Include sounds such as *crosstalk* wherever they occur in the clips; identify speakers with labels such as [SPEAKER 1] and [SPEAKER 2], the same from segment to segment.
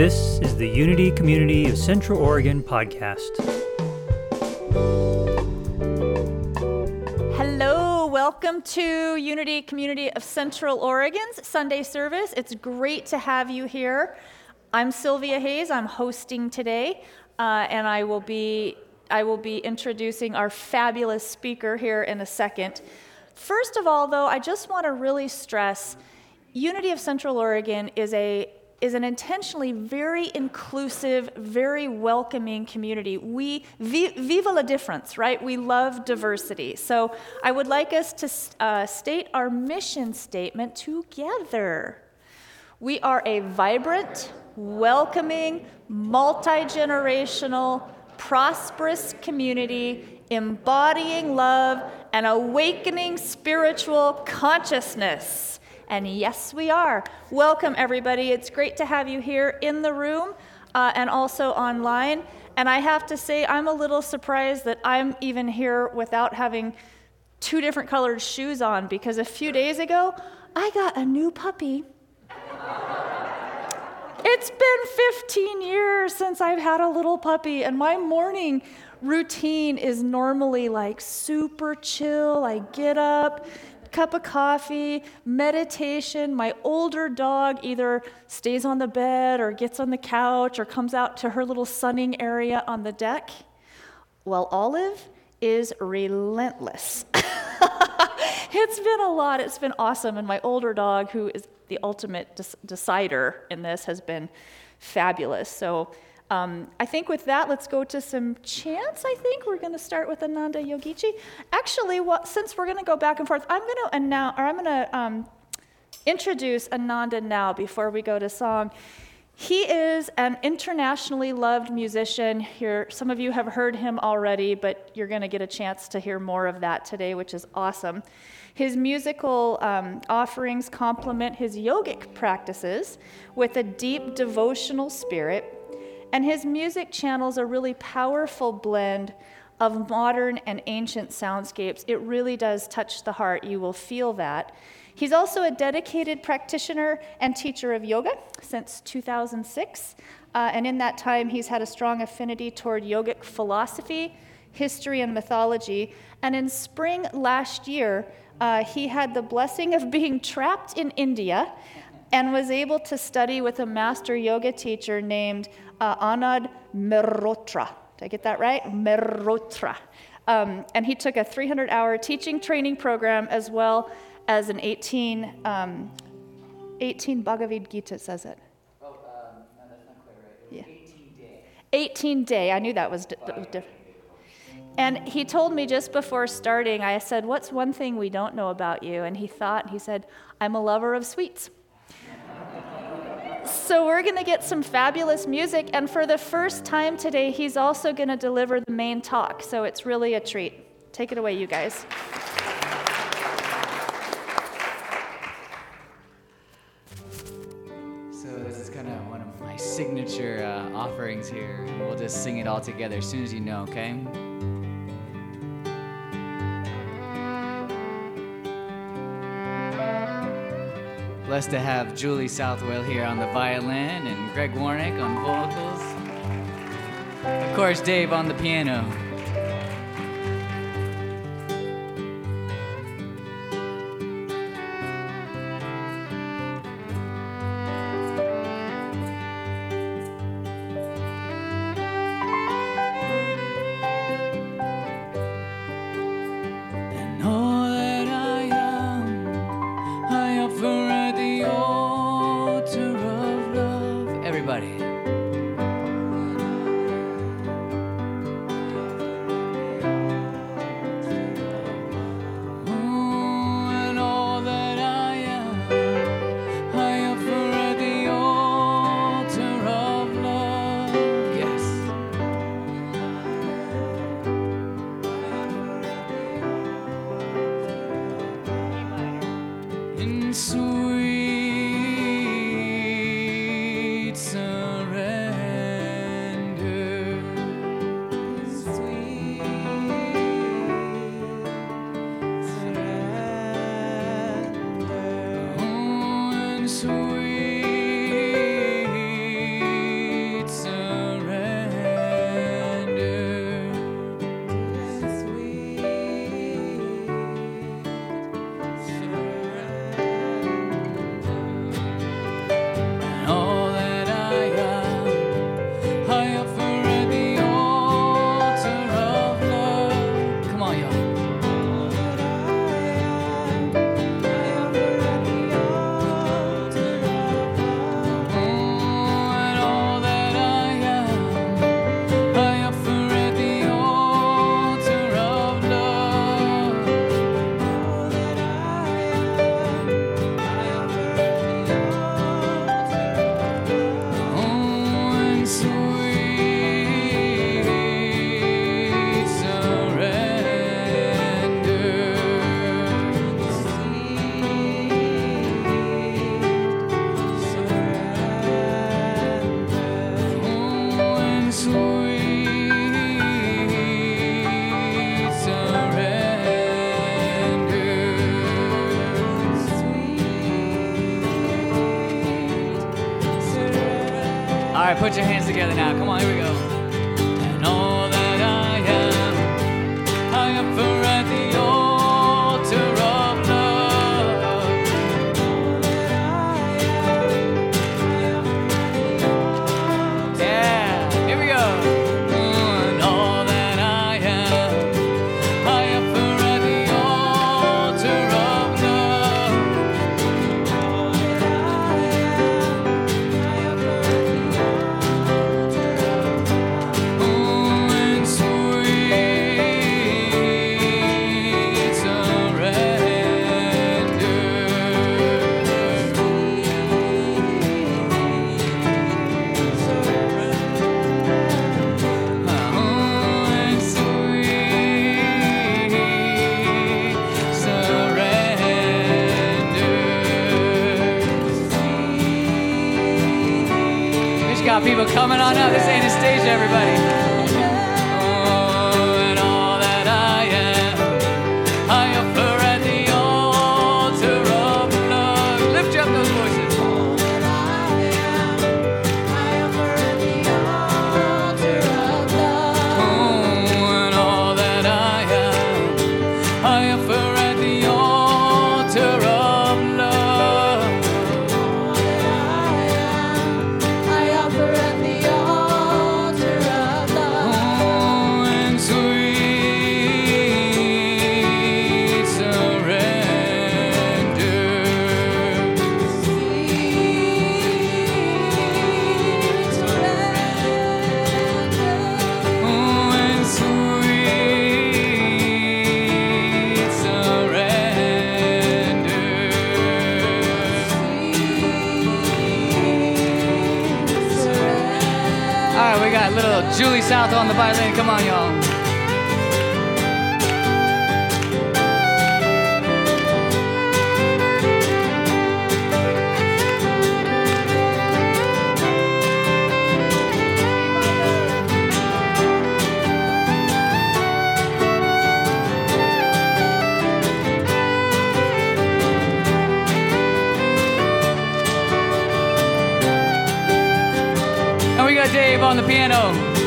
[SPEAKER 1] This is the Unity Community of Central Oregon podcast.
[SPEAKER 2] Hello, welcome to Unity Community of Central Oregon's Sunday service. It's great to have you here. I'm Sylvia Hayes. I'm hosting today, uh, and I will be I will be introducing our fabulous speaker here in a second. First of all, though, I just want to really stress Unity of Central Oregon is a is an intentionally very inclusive, very welcoming community. We viva la difference, right? We love diversity. So I would like us to uh, state our mission statement together. We are a vibrant, welcoming, multi generational, prosperous community embodying love and awakening spiritual consciousness. And yes, we are. Welcome, everybody. It's great to have you here in the room uh, and also online. And I have to say, I'm a little surprised that I'm even here without having two different colored shoes on because a few days ago, I got a new puppy. It's been 15 years since I've had a little puppy, and my morning routine is normally like super chill. I get up, cup of coffee, meditation. My older dog either stays on the bed or gets on the couch or comes out to her little sunning area on the deck. Well, Olive is relentless. *laughs* it's been a lot. It's been awesome. And my older dog, who is the ultimate decider in this, has been fabulous. So um, I think with that, let's go to some chants. I think we're going to start with Ananda Yogiji. Actually, what, since we're going to go back and forth, I'm going to announce, or I'm going to um, introduce Ananda now before we go to song. He is an internationally loved musician. Here, some of you have heard him already, but you're going to get a chance to hear more of that today, which is awesome. His musical um, offerings complement his yogic practices with a deep devotional spirit and his music channels a really powerful blend of modern and ancient soundscapes. It really does touch the heart. You will feel that. He's also a dedicated practitioner and teacher of yoga since 2006. Uh, and in that time, he's had a strong affinity toward yogic philosophy, history, and mythology. And in spring last year, uh, he had the blessing of *laughs* being trapped in India and was able to study with a master yoga teacher named uh, Anand Mehrotra. Did I get that right? Mehrotra. Um, and he took a 300 hour teaching training program as well as an 18, um, 18 Bhagavad Gita says it.
[SPEAKER 3] Oh, um, no, that's not quite right.
[SPEAKER 2] yeah.
[SPEAKER 3] 18 day.
[SPEAKER 2] 18 day. I knew that was, different. And he told me just before starting, I said, What's one thing we don't know about you? And he thought, he said, I'm a lover of sweets. So, we're going to get some fabulous music. And for the first time today, he's also going to deliver the main talk. So, it's really a treat. Take it away, you guys.
[SPEAKER 3] So, this is kind of one of my signature uh, offerings here. We'll just sing it all together as soon as you know, okay? Blessed to have Julie Southwell here on the violin and Greg Warnick on vocals. Of course, Dave on the piano.
[SPEAKER 4] Together now. We got little Julie South on the violin. Come on, y'all. On the piano.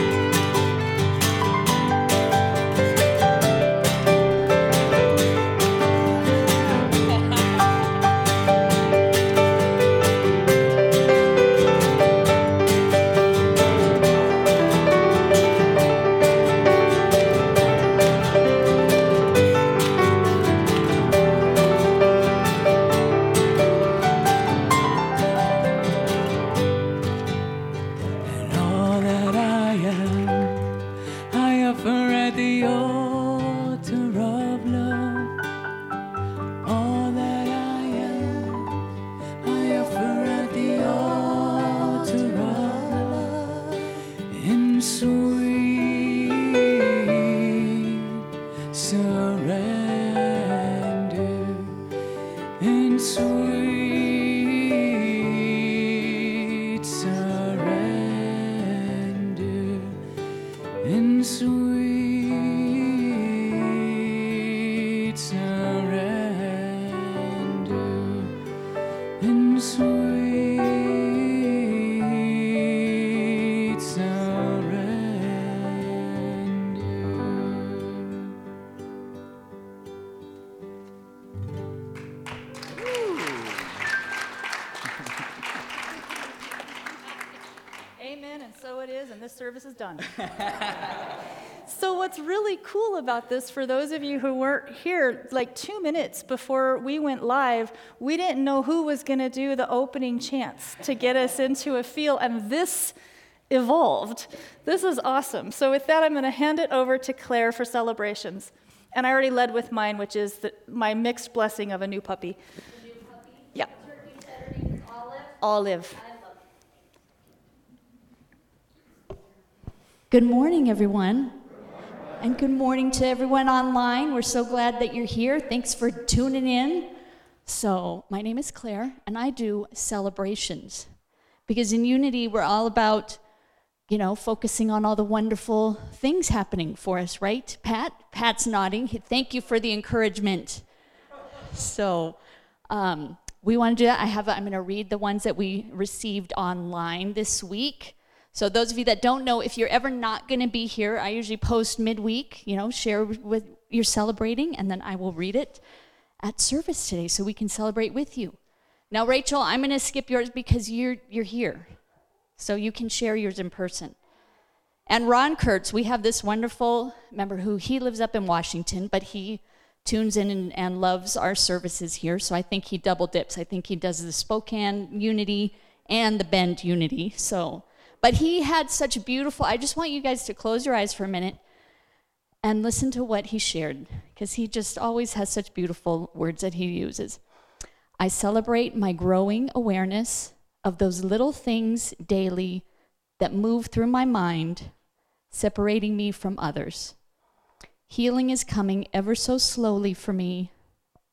[SPEAKER 2] Done. *laughs* so, what's really cool about this, for those of you who weren't here, like two minutes before we went live, we didn't know who was going to do the opening chants to get us into a feel, and this evolved. This is awesome. So, with that, I'm going to hand it over to Claire for celebrations. And I already led with mine, which is the, my mixed blessing of a new puppy. Yeah. Olive.
[SPEAKER 5] Good morning, everyone. And good morning to everyone online. We're so glad that you're here. Thanks for tuning in. So, my name is Claire, and I do celebrations. Because in Unity, we're all about, you know, focusing on all the wonderful things happening for us, right? Pat? Pat's nodding. Thank you for the encouragement. So, um, we want to do that. I have. I'm going to read the ones that we received online this week. So, those of you that don't know, if you're ever not going to be here, I usually post midweek, you know, share with you're celebrating, and then I will read it at service today so we can celebrate with you. Now, Rachel, I'm going to skip yours because you're, you're here. So you can share yours in person. And Ron Kurtz, we have this wonderful member who he lives up in Washington, but he tunes in and, and loves our services here. So I think he double dips. I think he does the Spokane Unity and the Bend Unity. So, but he had such beautiful. I just want you guys to close your eyes for a minute and listen to what he shared, because he just always has such beautiful words that he uses. I celebrate my growing awareness of those little things daily that move through my mind, separating me from others. Healing is coming ever so slowly for me,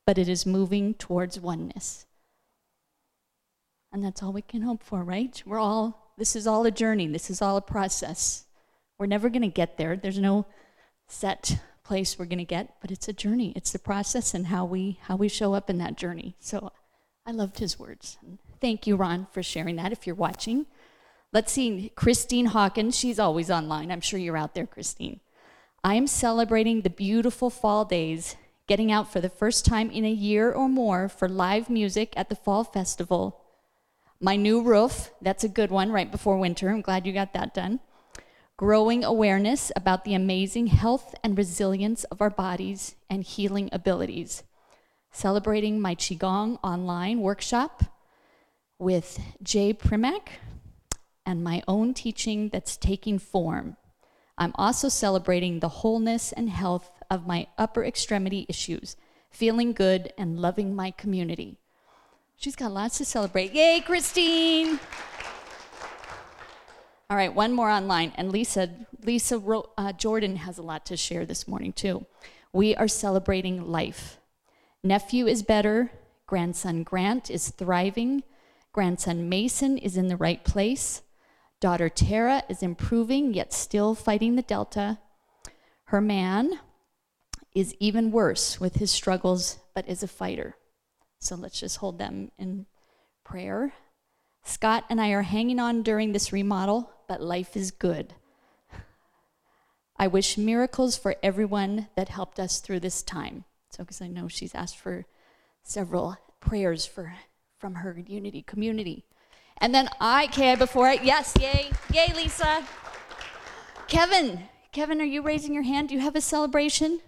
[SPEAKER 5] but it is moving towards oneness. And that's all we can hope for, right? We're all, this is all a journey, this is all a process. We're never going to get there. There's no set place we're going to get, but it's a journey. It's the process and how we how we show up in that journey. So I loved his words. Thank you, Ron, for sharing that. If you're watching, let's see Christine Hawkins. She's always online. I'm sure you're out there, Christine. I am celebrating the beautiful fall days, getting out for the first time in a year or more for live music at the Fall Festival. My new roof, that's a good one right before winter. I'm glad you got that done growing awareness about the amazing health and resilience of our bodies and healing abilities, celebrating my Qigong online workshop with Jay Primack and my own teaching that's taking form. I'm also celebrating the wholeness and health of my upper extremity issues, feeling good and loving my community. She's got lots to celebrate. Yay, Christine! All right, one more online. And Lisa, Lisa uh, Jordan has a lot to share this morning, too. We are celebrating life. Nephew is better. Grandson Grant is thriving. Grandson Mason is in the right place. Daughter Tara is improving, yet still fighting the Delta. Her man is even worse with his struggles, but is a fighter. So let's just hold them in prayer. Scott and I are hanging on during this remodel, but life is good. I wish miracles for everyone that helped us through this time. So, because I know she's asked for several prayers for from her unity community. And then I, okay, before I, yes, yay, yay, Lisa. Kevin, Kevin, are you raising your hand? Do you have a celebration?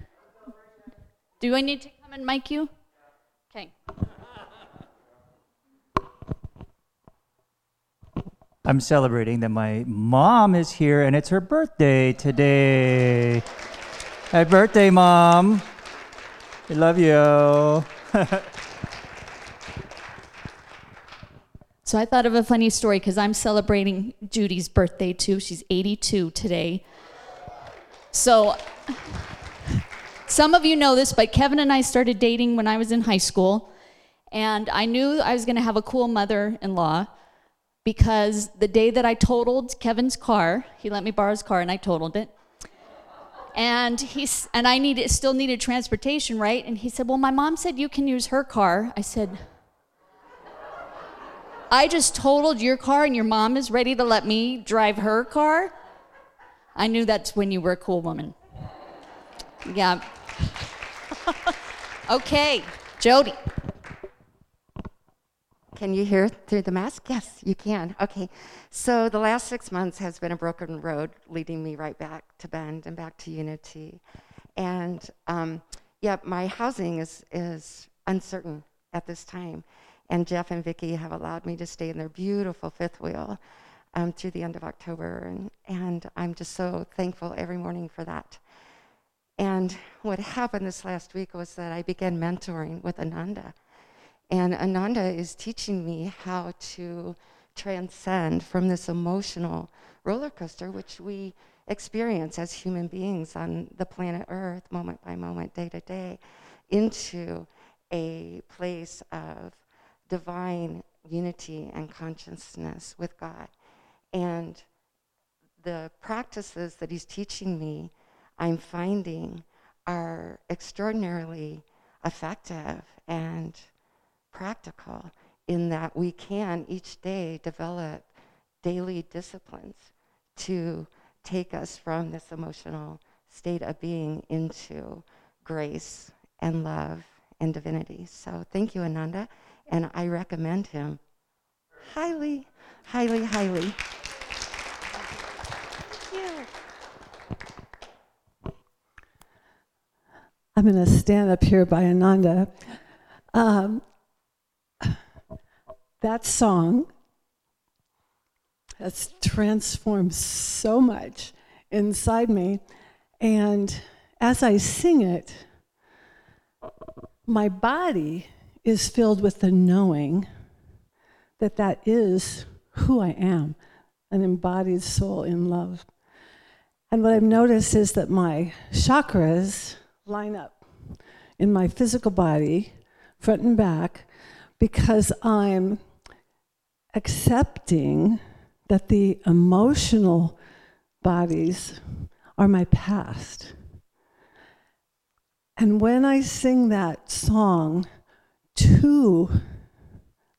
[SPEAKER 5] Do I need to come and mic you? Okay.
[SPEAKER 1] I'm celebrating that my mom is here and it's her birthday today. Happy birthday, mom. I love you. *laughs*
[SPEAKER 5] so I thought of a funny story because I'm celebrating Judy's birthday too. She's 82 today. So some of you know this, but Kevin and I started dating when I was in high school. And I knew I was going to have a cool mother in law because the day that I totaled Kevin's car, he let me borrow his car and I totaled it. And he's and I needed still needed transportation, right? And he said, "Well, my mom said you can use her car." I said, "I just totaled your car and your mom is ready to let me drive her car?" I knew that's when you were a cool woman. Yeah. *laughs* okay, Jody.
[SPEAKER 6] Can you hear through the mask? Yes, you can. Okay. So the last six months has been a broken road leading me right back to Bend and back to Unity. And um, yeah, my housing is, is uncertain at this time. And Jeff and Vicki have allowed me to stay in their beautiful fifth wheel um, through the end of October. And, and I'm just so thankful every morning for that. And what happened this last week was that I began mentoring with Ananda. And Ananda is teaching me how to transcend from this emotional roller coaster, which we experience as human beings on the planet Earth, moment by moment, day to day, into a place of divine unity and consciousness with God. And the practices that he's teaching me, I'm finding are extraordinarily effective and practical in that we can each day develop daily disciplines to take us from this emotional state of being into grace and love and divinity. So thank you, Ananda. And I recommend him highly, highly, highly.
[SPEAKER 7] I'm going to stand up here by Ananda. Um, that song has transformed so much inside me. And as I sing it, my body is filled with the knowing that that is who I am an embodied soul in love. And what I've noticed is that my chakras line up in my physical body, front and back, because I'm accepting that the emotional bodies are my past. And when I sing that song to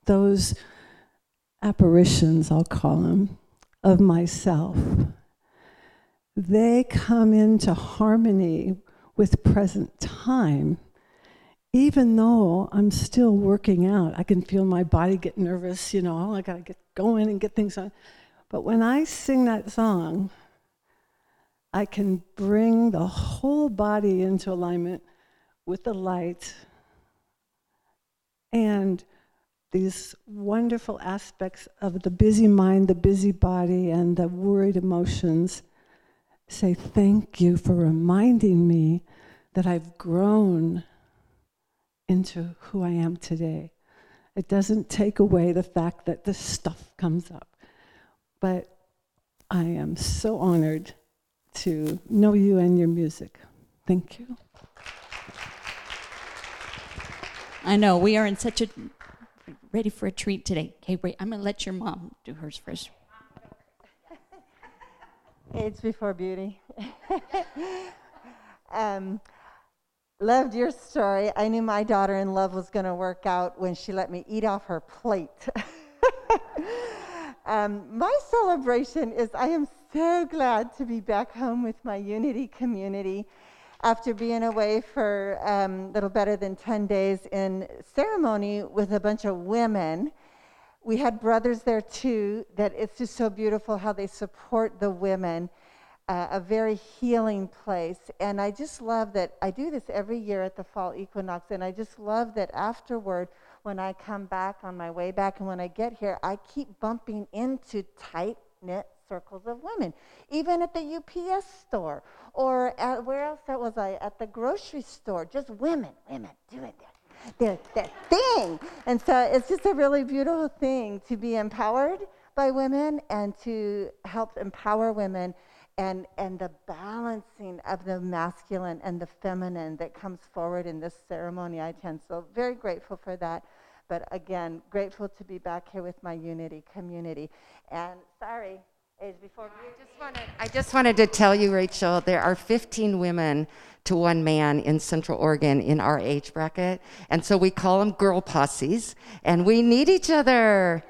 [SPEAKER 7] those apparitions, I'll call them, of myself, they come into harmony with present time, even though I'm still working out. I can feel my body get nervous, you know, I gotta get going and get things on. But when I sing that song, I can bring the whole body into alignment with the light and these wonderful aspects of the busy mind, the busy body, and the worried emotions. Say thank you for reminding me that I've grown into who I am today. It doesn't take away the fact that this stuff comes up. But I am so honored to know you and your music. Thank you.
[SPEAKER 5] I know we are in such a ready for a treat today. Okay, wait, I'm gonna let your mom do hers first.
[SPEAKER 8] Age before beauty. *laughs* um, loved your story. I knew my daughter in love was going to work out when she let me eat off her plate. *laughs* um, my celebration is I am so glad to be back home with my Unity community after being away for a um, little better than 10 days in ceremony with a bunch of women we had brothers there too that it's just so beautiful how they support the women uh, a very healing place. And i just love that i do this every year at the fall equinox and i just love that afterward when i come back on my way back and when i get here i keep bumping into tight knit circles of women even at the ups store or at, where else was i at the grocery store just women women doing their their, their thing. And so it's just a really beautiful thing to be empowered by women and to help empower women and, and the balancing of the masculine and the feminine that comes forward in this ceremony I attend. So very grateful for that. But again, grateful to be back here with my Unity community. And sorry, age before.
[SPEAKER 6] I just, wanted, I just wanted to tell you, Rachel, there are 15 women to one man in Central Oregon in our age bracket. And so we call them girl posses, and we need each other.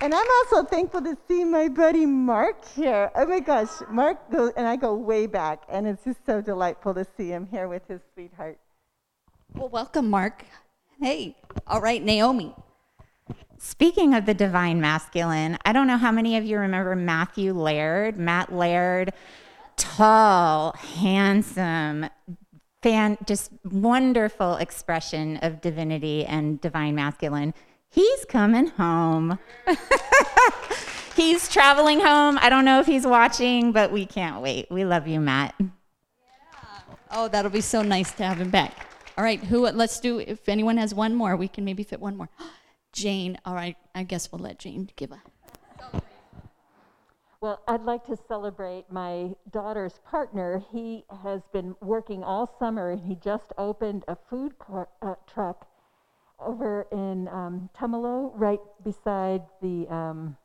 [SPEAKER 8] And I'm also thankful to see my buddy Mark here. Oh my gosh, Mark goes, and I go way back, and it's just so delightful to see him here with his sweetheart.
[SPEAKER 5] Well, welcome, Mark. Hey, all right, Naomi.
[SPEAKER 9] Speaking of the divine masculine, I don't know how many of you remember Matthew Laird, Matt Laird, tall, handsome, fan, just wonderful expression of divinity and divine masculine. He's coming home. *laughs* he's traveling home. I don't know if he's watching, but we can't wait. We love you, Matt. Yeah.
[SPEAKER 5] Oh, that'll be so nice to have him back. All right, who? Let's do. If anyone has one more, we can maybe fit one more. *gasps* Jane. All right, I guess we'll let Jane give a.
[SPEAKER 8] Well, I'd like to celebrate my daughter's partner. He has been working all summer and he just opened a food cor- uh, truck over in um, Tumalo, right beside the um,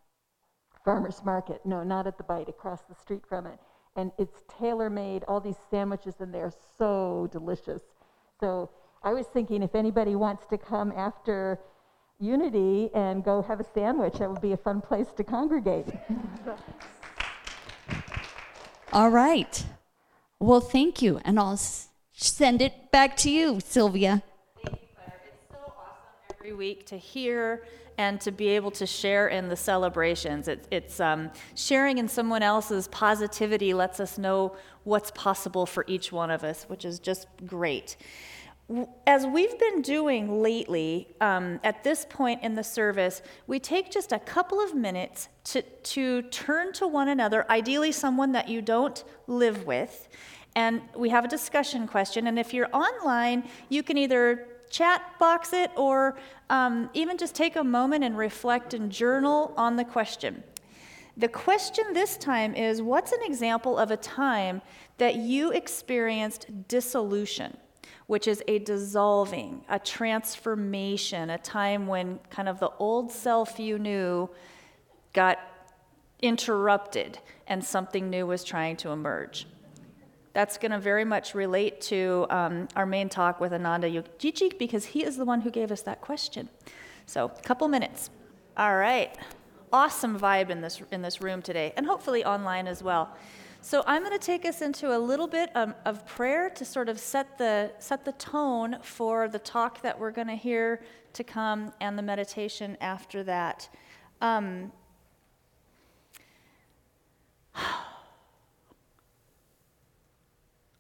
[SPEAKER 8] farmer's market. No, not at the bite, across the street from it. And it's tailor made, all these sandwiches, and they're so delicious. So I was thinking if anybody wants to come after unity and go have a sandwich. That would be a fun place to congregate. *laughs*
[SPEAKER 5] All right. Well, thank you. And I'll s- send it back to you, Sylvia. Thank you, Claire.
[SPEAKER 2] It's so awesome every week to hear and to be able to share in the celebrations. It, it's um, sharing in someone else's positivity lets us know what's possible for each one of us, which is just great. As we've been doing lately, um, at this point in the service, we take just a couple of minutes to, to turn to one another, ideally someone that you don't live with, and we have a discussion question. And if you're online, you can either chat box it or um, even just take a moment and reflect and journal on the question. The question this time is What's an example of a time that you experienced dissolution, which is a dissolving, a transformation, a time when kind of the old self you knew got interrupted and something new was trying to emerge? That's going to very much relate to um, our main talk with Ananda Yogiji because he is the one who gave us that question. So, a couple minutes. All right. Awesome vibe in this in this room today, and hopefully online as well. So I'm going to take us into a little bit of prayer to sort of set the set the tone for the talk that we're going to hear to come and the meditation after that. Um, *sighs* I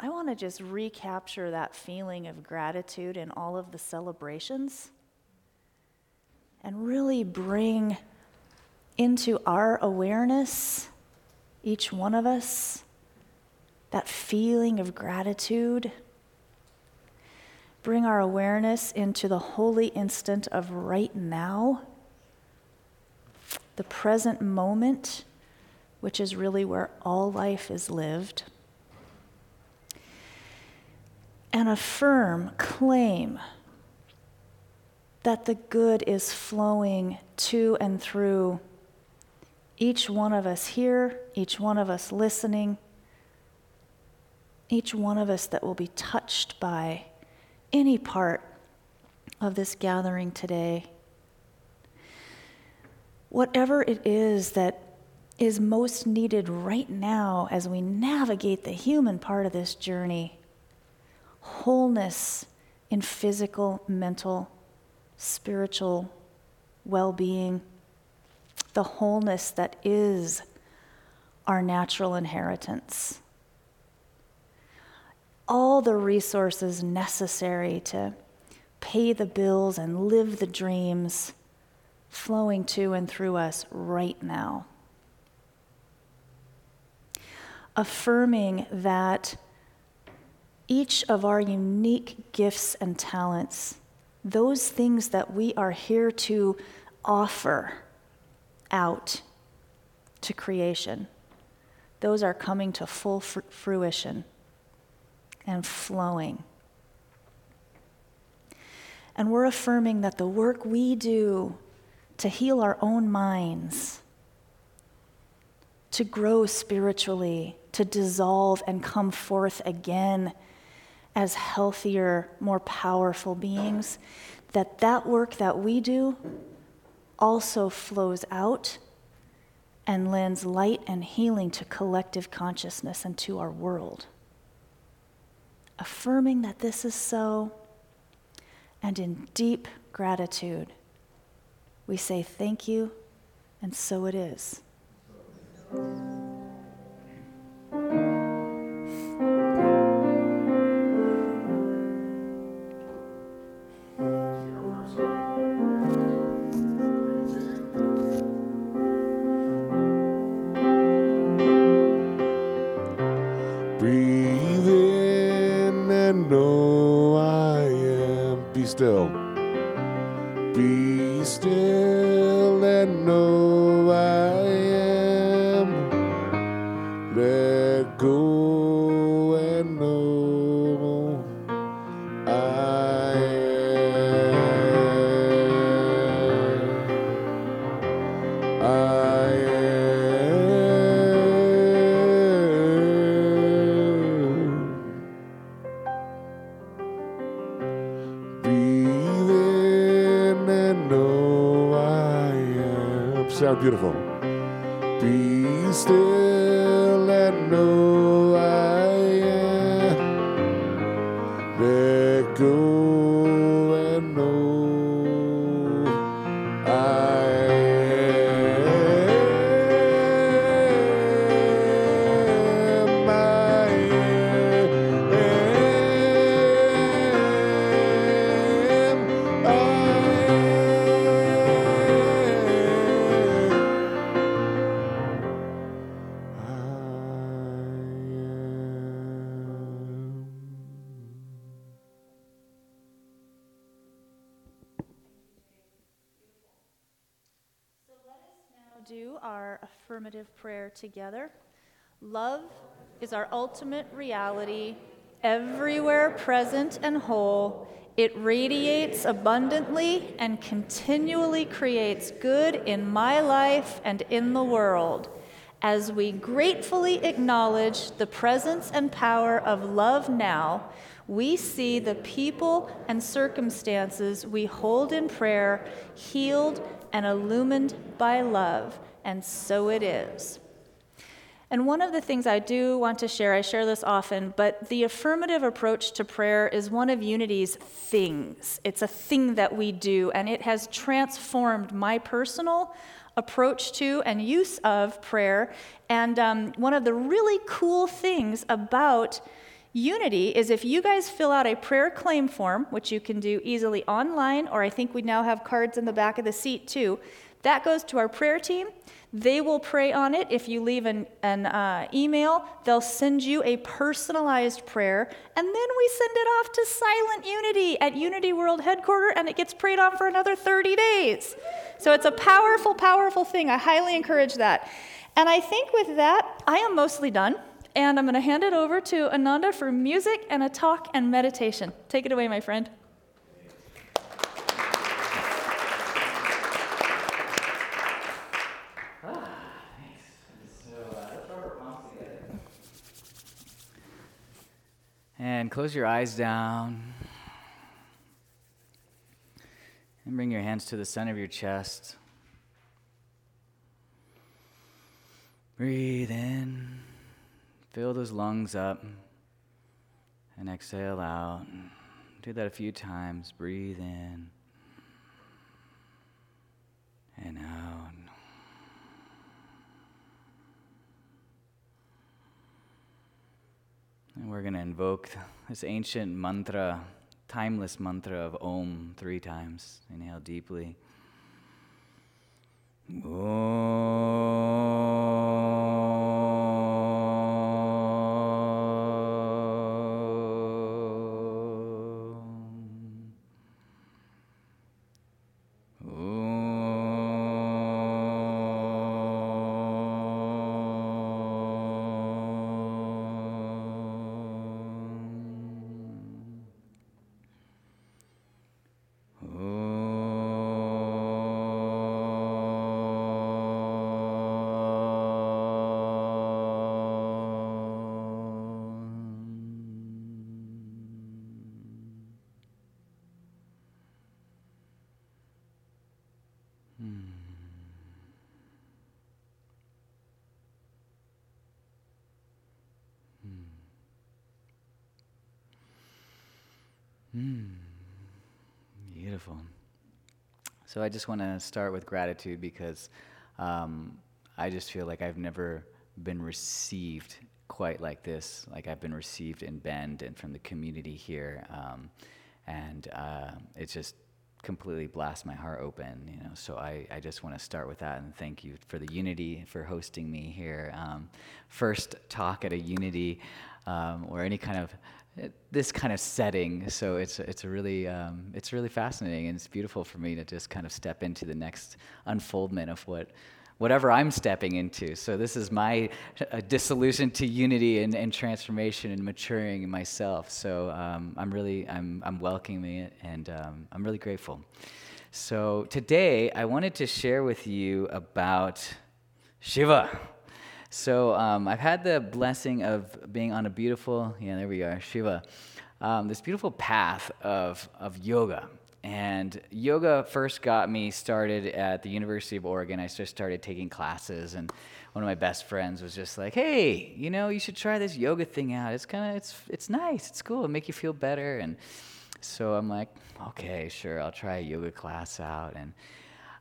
[SPEAKER 2] want to just recapture that feeling of gratitude in all of the celebrations and really bring into our awareness, each one of us, that feeling of gratitude. Bring our awareness into the holy instant of right now, the present moment, which is really where all life is lived and affirm, claim that the good is flowing to and through each one of us here, each one of us listening, each one of us that will be touched by any part of this gathering today. Whatever it is that is most needed right now as we navigate the human part of this journey wholeness in physical, mental, spiritual well being, the wholeness that is our natural inheritance. All the resources necessary to pay the bills and live the dreams flowing to and through us right now. Affirming that each of our unique gifts and talents, those things that we are here to offer out to creation, those are coming to full fr- fruition and flowing. And we're affirming that the work we do to heal our own minds, to grow spiritually, to dissolve and come forth again as healthier, more powerful beings, that that work that we do also flows out and lends light and healing to collective consciousness and to our world. Affirming that this is so, and in deep gratitude, we say thank you, and so it is. Together. Love is our ultimate reality, everywhere present and whole. It radiates abundantly and continually creates good in my life and in the world. As we gratefully acknowledge the presence and power of love now, we see the people and circumstances we hold in prayer healed and illumined by love, and so it is. And one of the things I do want to share, I share this often, but the affirmative approach to prayer is one of Unity's things. It's a thing that we do, and it has transformed my personal approach to and use of prayer. And um, one of the really cool things about Unity is if you guys fill out a prayer claim form, which you can do easily online, or I think we now have cards in the back of the seat too, that goes to our prayer team. They will pray on it. If you leave an, an uh, email, they'll send you a personalized prayer, and then we send it off to Silent Unity at Unity World Headquarters, and it gets prayed on for another 30 days. So it's a powerful, powerful thing. I highly encourage that. And I think with that, I am mostly done. And I'm going to hand it over to Ananda for music and a talk and meditation. Take it away, my friend.
[SPEAKER 3] And close your eyes down. And bring your hands to the center of your chest. Breathe in. Fill those lungs up. And exhale out. Do that a few times. Breathe in. And out. And we're going to invoke *laughs* this ancient mantra, timeless mantra of Om three times. Inhale deeply. Om. So I just want to start with gratitude because um, I just feel like I've never been received quite like this. Like I've been received in Bend and from the community here, um, and uh, it just completely blasts my heart open. You know, so I, I just want to start with that and thank you for the Unity for hosting me here. Um, first talk at a Unity um, or any kind of this kind of setting. So it's it's really um, it's really fascinating and it's beautiful for me to just kind of step into the next unfoldment of what whatever I'm stepping into. So this is my uh, dissolution to unity and, and transformation and maturing in myself. So um, I'm really I'm I'm welcoming it and um, I'm really grateful. So today I wanted to share with you about Shiva. So um, I've had the blessing of being on a beautiful, yeah, there we are, Shiva, um, this beautiful path of, of yoga. And yoga first got me started at the University of Oregon. I just started taking classes, and one of my best friends was just like, "Hey, you know, you should try this yoga thing out. It's kind of it's it's nice. It's cool. It'll make you feel better." And so I'm like, "Okay, sure. I'll try a yoga class out." And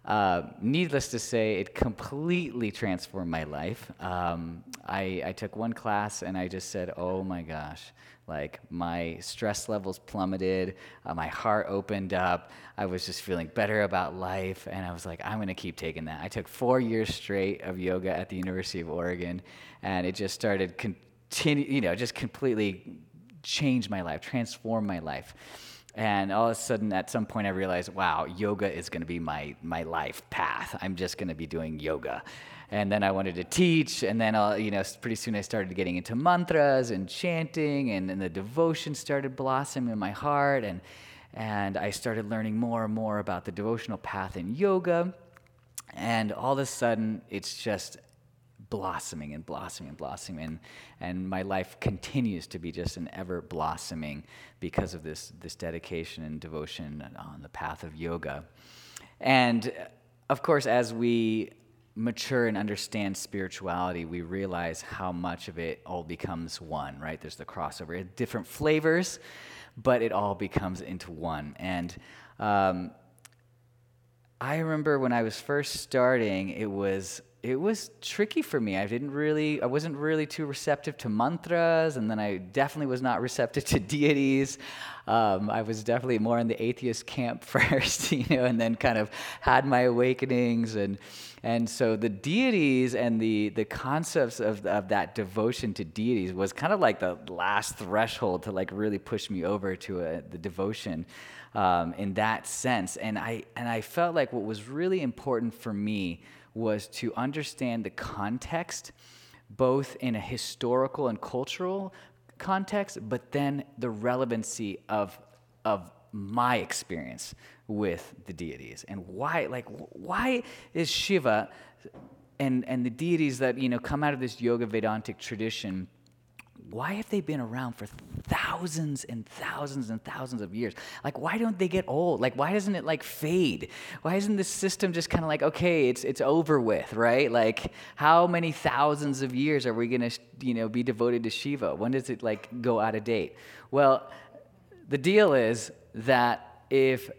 [SPEAKER 3] uh, needless to say, it completely transformed my life. Um, I, I took one class and I just said, "Oh my gosh." Like my stress levels plummeted, uh, my heart opened up. I was just feeling better about life, and I was like, I'm gonna keep taking that. I took four years straight of yoga at the University of Oregon, and it just started continue, you know, just completely changed my life, transformed my life. And all of a sudden, at some point, I realized, wow, yoga is going to be my, my life path. I'm just going to be doing yoga and then I wanted to teach, and then I'll, you know, pretty soon I started getting into mantras and chanting, and, and the devotion started blossoming in my heart, and and I started learning more and more about the devotional path in yoga, and all of a sudden it's just blossoming and blossoming and blossoming, and, and my life continues to be just an ever blossoming because of this this dedication and devotion on the path of yoga, and of course as we mature and understand spirituality, we realize how much of it all becomes one, right? There's the crossover, different flavors, but it all becomes into one. And um, I remember when I was first starting, it was it was tricky for me. I didn't really, I wasn't really too receptive to mantras, and then I definitely was not *laughs* receptive to deities. Um, I was definitely more in the atheist camp *laughs* first, you know, and then kind of had my awakenings, and and so the deities and the the concepts of of that devotion to deities was kind of like the last threshold to like really push me over to a, the devotion. Um, in that sense, and I and I felt like what was really important for me was to understand the context, both in a historical and cultural context, but then the relevancy of, of my experience with the deities and why like why is shiva and and the deities that you know come out of this yoga vedantic tradition why have they been around for thousands and thousands and thousands of years? Like, why don't they get old? Like, why doesn't it like fade? Why isn't this system just kind of like, okay, it's it's over with, right? Like, how many thousands of years are we gonna, you know, be devoted to Shiva? When does it like go out of date? Well, the deal is that if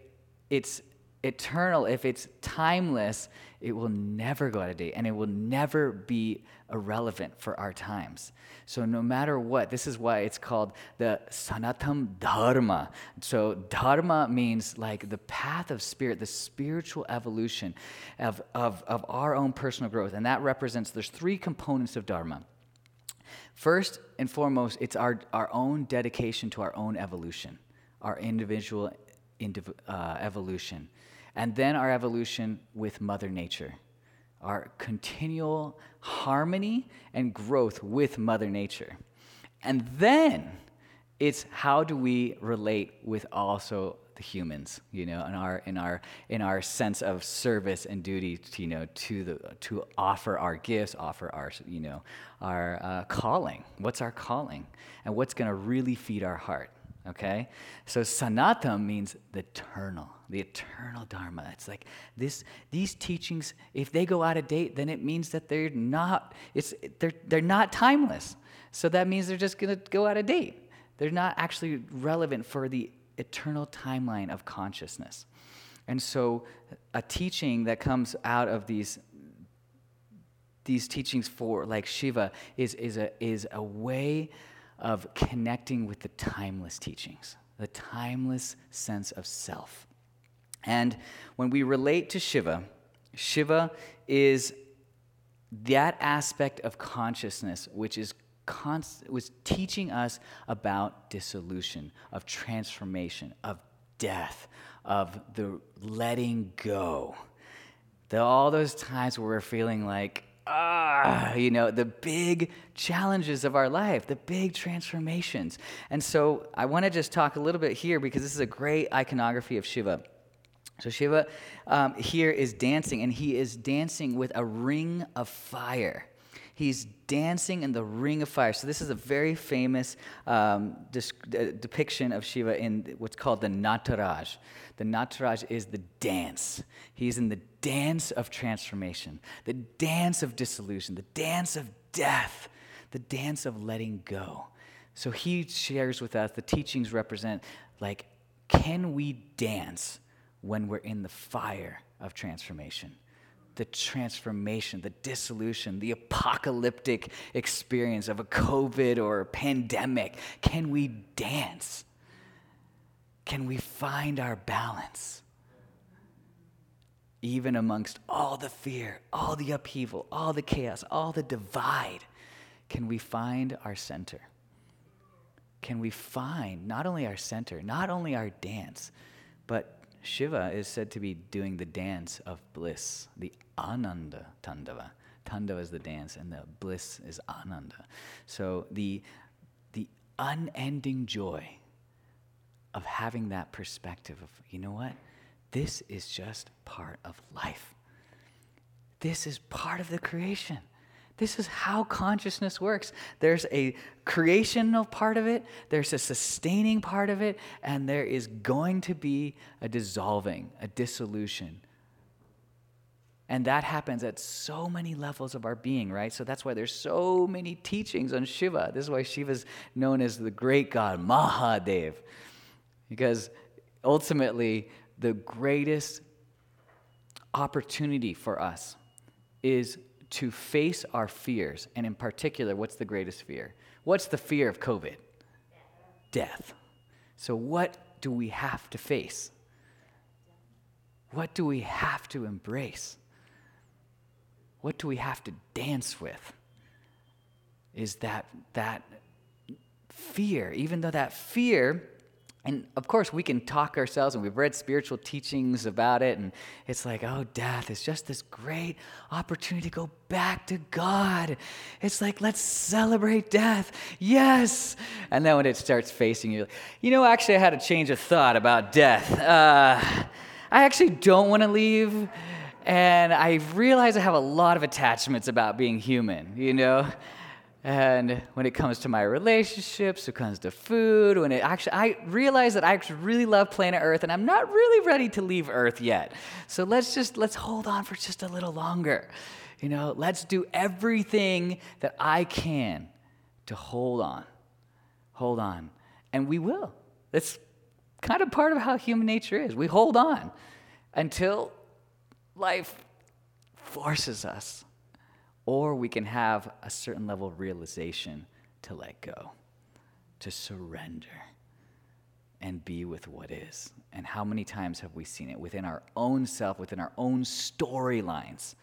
[SPEAKER 3] it's eternal, if it's timeless, it will never go out of date and it will never be irrelevant for our times. So, no matter what, this is why it's called the Sanatan Dharma. So, Dharma means like the path of spirit, the spiritual evolution of, of, of our own personal growth. And that represents, there's three components of Dharma. First and foremost, it's our, our own dedication to our own evolution, our individual indiv- uh, evolution and then our evolution with Mother Nature, our continual harmony and growth with Mother Nature. And then it's how do we relate with also the humans, you know, in our in our in our sense of service and duty, to, you know, to the to offer our gifts, offer our you know our uh, calling. What's our calling, and what's going to really feed our heart? Okay, so sanatan means the eternal the eternal dharma. It's like this these teachings if they go out of date then it means that they're not it's they're they're not timeless. So that means they're just going to go out of date. They're not actually relevant for the eternal timeline of consciousness. And so a teaching that comes out of these these teachings for like shiva is is a is a way of connecting with the timeless teachings the timeless sense of self and when we relate to Shiva, Shiva is that aspect of consciousness which is const- was teaching us about dissolution, of transformation, of death, of the letting go. The, all those times where we're feeling like, ah, you know, the big challenges of our life, the big transformations. And so I want to just talk a little bit here because this is a great iconography of Shiva. So Shiva um, here is dancing, and he is dancing with a ring of fire. He's dancing in the ring of fire. So, this is a very famous um, dis- uh, depiction of Shiva in what's called the Nataraj. The Nataraj is the dance. He's in the dance of transformation, the dance of dissolution, the dance of death, the dance of letting go. So, he shares with us the teachings represent like, can we dance when we're in the fire of transformation? The transformation, the dissolution, the apocalyptic experience of a COVID or a pandemic? Can we dance? Can we find our balance? Even amongst all the fear, all the upheaval, all the chaos, all the divide, can we find our center? Can we find not only our center, not only our dance, but Shiva is said to be doing the dance of bliss, the Ananda Tandava. Tandava is the dance, and the bliss is Ananda. So the, the unending joy of having that perspective of, you know what? This is just part of life. This is part of the creation. This is how consciousness works. There's a creational part of it, there's a sustaining part of it, and there is going to be a dissolving, a dissolution. And that happens at so many levels of our being, right? So that's why there's so many teachings on Shiva. This is why Shiva's known as the great god, Mahadev. Because ultimately, the greatest opportunity for us is to face our fears. And in particular, what's the greatest fear? What's the fear of COVID? Death. So, what do we have to face? What do we have to embrace? What do we have to dance with? Is that, that fear, even though that fear and of course, we can talk ourselves, and we've read spiritual teachings about it, and it's like, oh, death is just this great opportunity to go back to God. It's like, let's celebrate death. Yes. And then when it starts facing you, you know, actually, I had a change of thought about death. Uh, I actually don't want to leave, and I realize I have a lot of attachments about being human, you know? And when it comes to my relationships, when it comes to food, when it actually, I realize that I really love planet Earth and I'm not really ready to leave Earth yet. So let's just, let's hold on for just a little longer. You know, let's do everything that I can to hold on. Hold on. And we will. That's kind of part of how human nature is. We hold on until life forces us or we can have a certain level of realization to let go, to surrender, and be with what is. And how many times have we seen it within our own self, within our own storylines,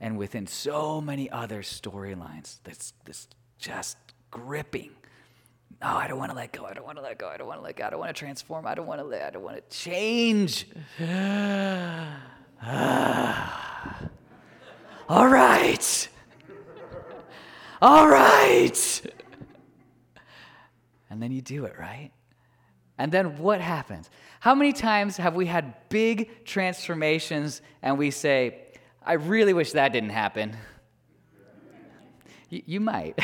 [SPEAKER 3] and within so many other storylines that's, that's just gripping? No, I don't want to let go. I don't want to let go. I don't want to let go. I don't want to transform. I don't want to let. I don't want to change. *sighs* Ah. All right. All right. And then you do it, right? And then what happens? How many times have we had big transformations and we say, I really wish that didn't happen? you might.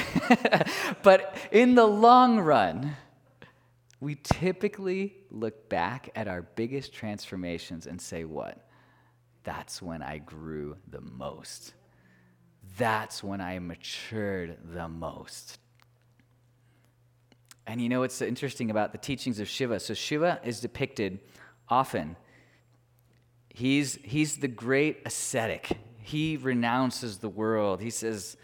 [SPEAKER 3] *laughs* but in the long run, we typically look back at our biggest transformations and say, What? That's when I grew the most. That's when I matured the most. And you know what's interesting about the teachings of Shiva? So, Shiva is depicted often. He's, he's the great ascetic. He renounces the world. He says,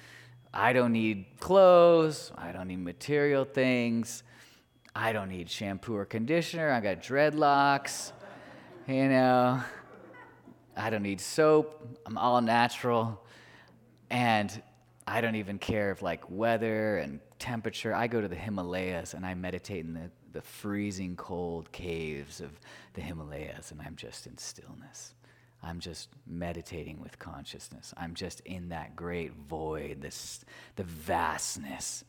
[SPEAKER 3] I don't need clothes. I don't need material things. I don't need shampoo or conditioner. I got dreadlocks. You know, I don't need soap. I'm all natural. And I don't even care if like weather and temperature. I go to the Himalayas and I meditate in the, the freezing cold caves of the Himalayas and I'm just in stillness. I'm just meditating with consciousness. I'm just in that great void, this the vastness,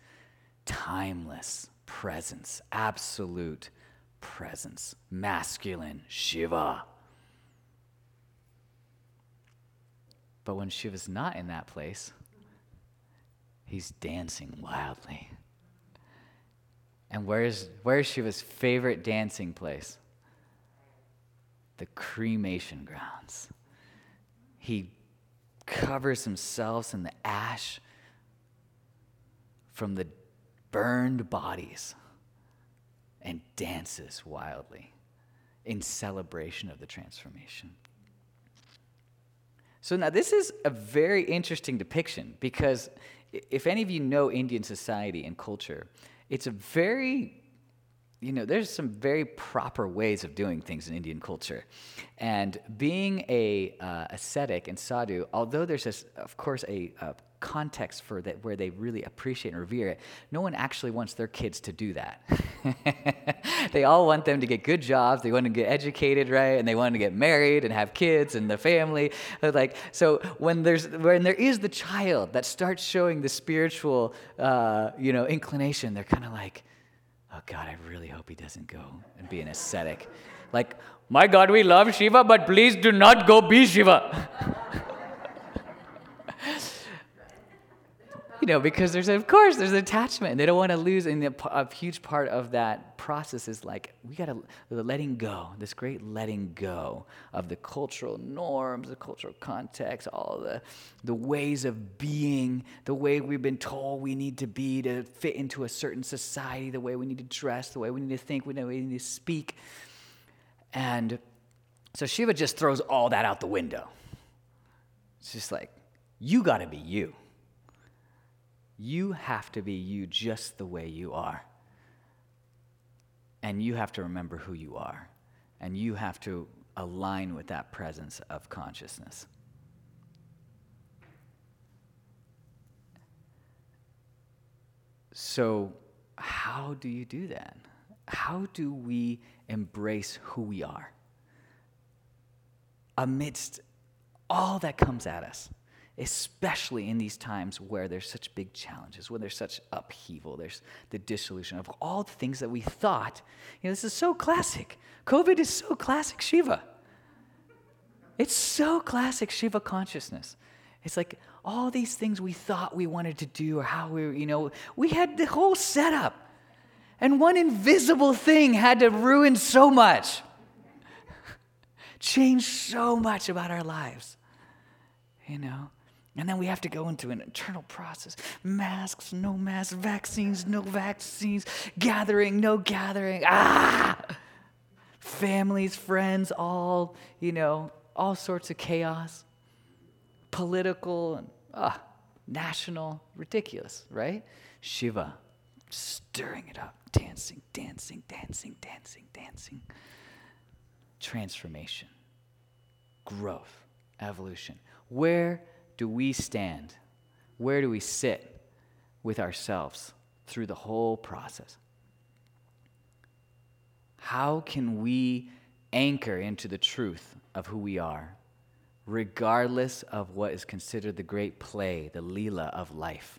[SPEAKER 3] timeless presence, absolute presence, masculine Shiva. But when Shiva's not in that place, He's dancing wildly. And where's, where's Shiva's favorite dancing place? The cremation grounds. He covers himself in the ash from the burned bodies and dances wildly in celebration of the transformation. So now this is a very interesting depiction because if any of you know Indian society and culture, it's a very you know, there's some very proper ways of doing things in Indian culture. And being a uh, ascetic and sadhu, although there's, this, of course, a, a, context for that where they really appreciate and revere it, no one actually wants their kids to do that. *laughs* they all want them to get good jobs, they want to get educated, right? And they want to get married and have kids and the family. Like, so when there's when there is the child that starts showing the spiritual, uh, you know, inclination, they're kind of like, oh God, I really hope he doesn't go and be an ascetic. Like, my God, we love Shiva, but please do not go be Shiva. *laughs* you know, because there's, of course, there's attachment. They don't want to lose. And a huge part of that process is like, we got to, the letting go, this great letting go of the cultural norms, the cultural context, all the, the ways of being, the way we've been told we need to be to fit into a certain society, the way we need to dress, the way we need to think, the way we need to speak. And so Shiva just throws all that out the window. It's just like, you got to be you. You have to be you just the way you are. And you have to remember who you are. And you have to align with that presence of consciousness. So, how do you do that? How do we embrace who we are amidst all that comes at us? Especially in these times where there's such big challenges, where there's such upheaval, there's the dissolution of all the things that we thought. You know, this is so classic. COVID is so classic Shiva. It's so classic Shiva consciousness. It's like all these things we thought we wanted to do or how we, you know, we had the whole setup. And one invisible thing had to ruin so much, *laughs* change so much about our lives, you know? And then we have to go into an internal process masks, no masks, vaccines, no vaccines, gathering, no gathering. Ah! Families, friends, all, you know, all sorts of chaos. Political and ah, national, ridiculous, right? Shiva, stirring it up, dancing, dancing, dancing, dancing, dancing. Transformation, growth, evolution. Where do we stand? Where do we sit with ourselves through the whole process? How can we anchor into the truth of who we are, regardless of what is considered the great play, the Leela of life?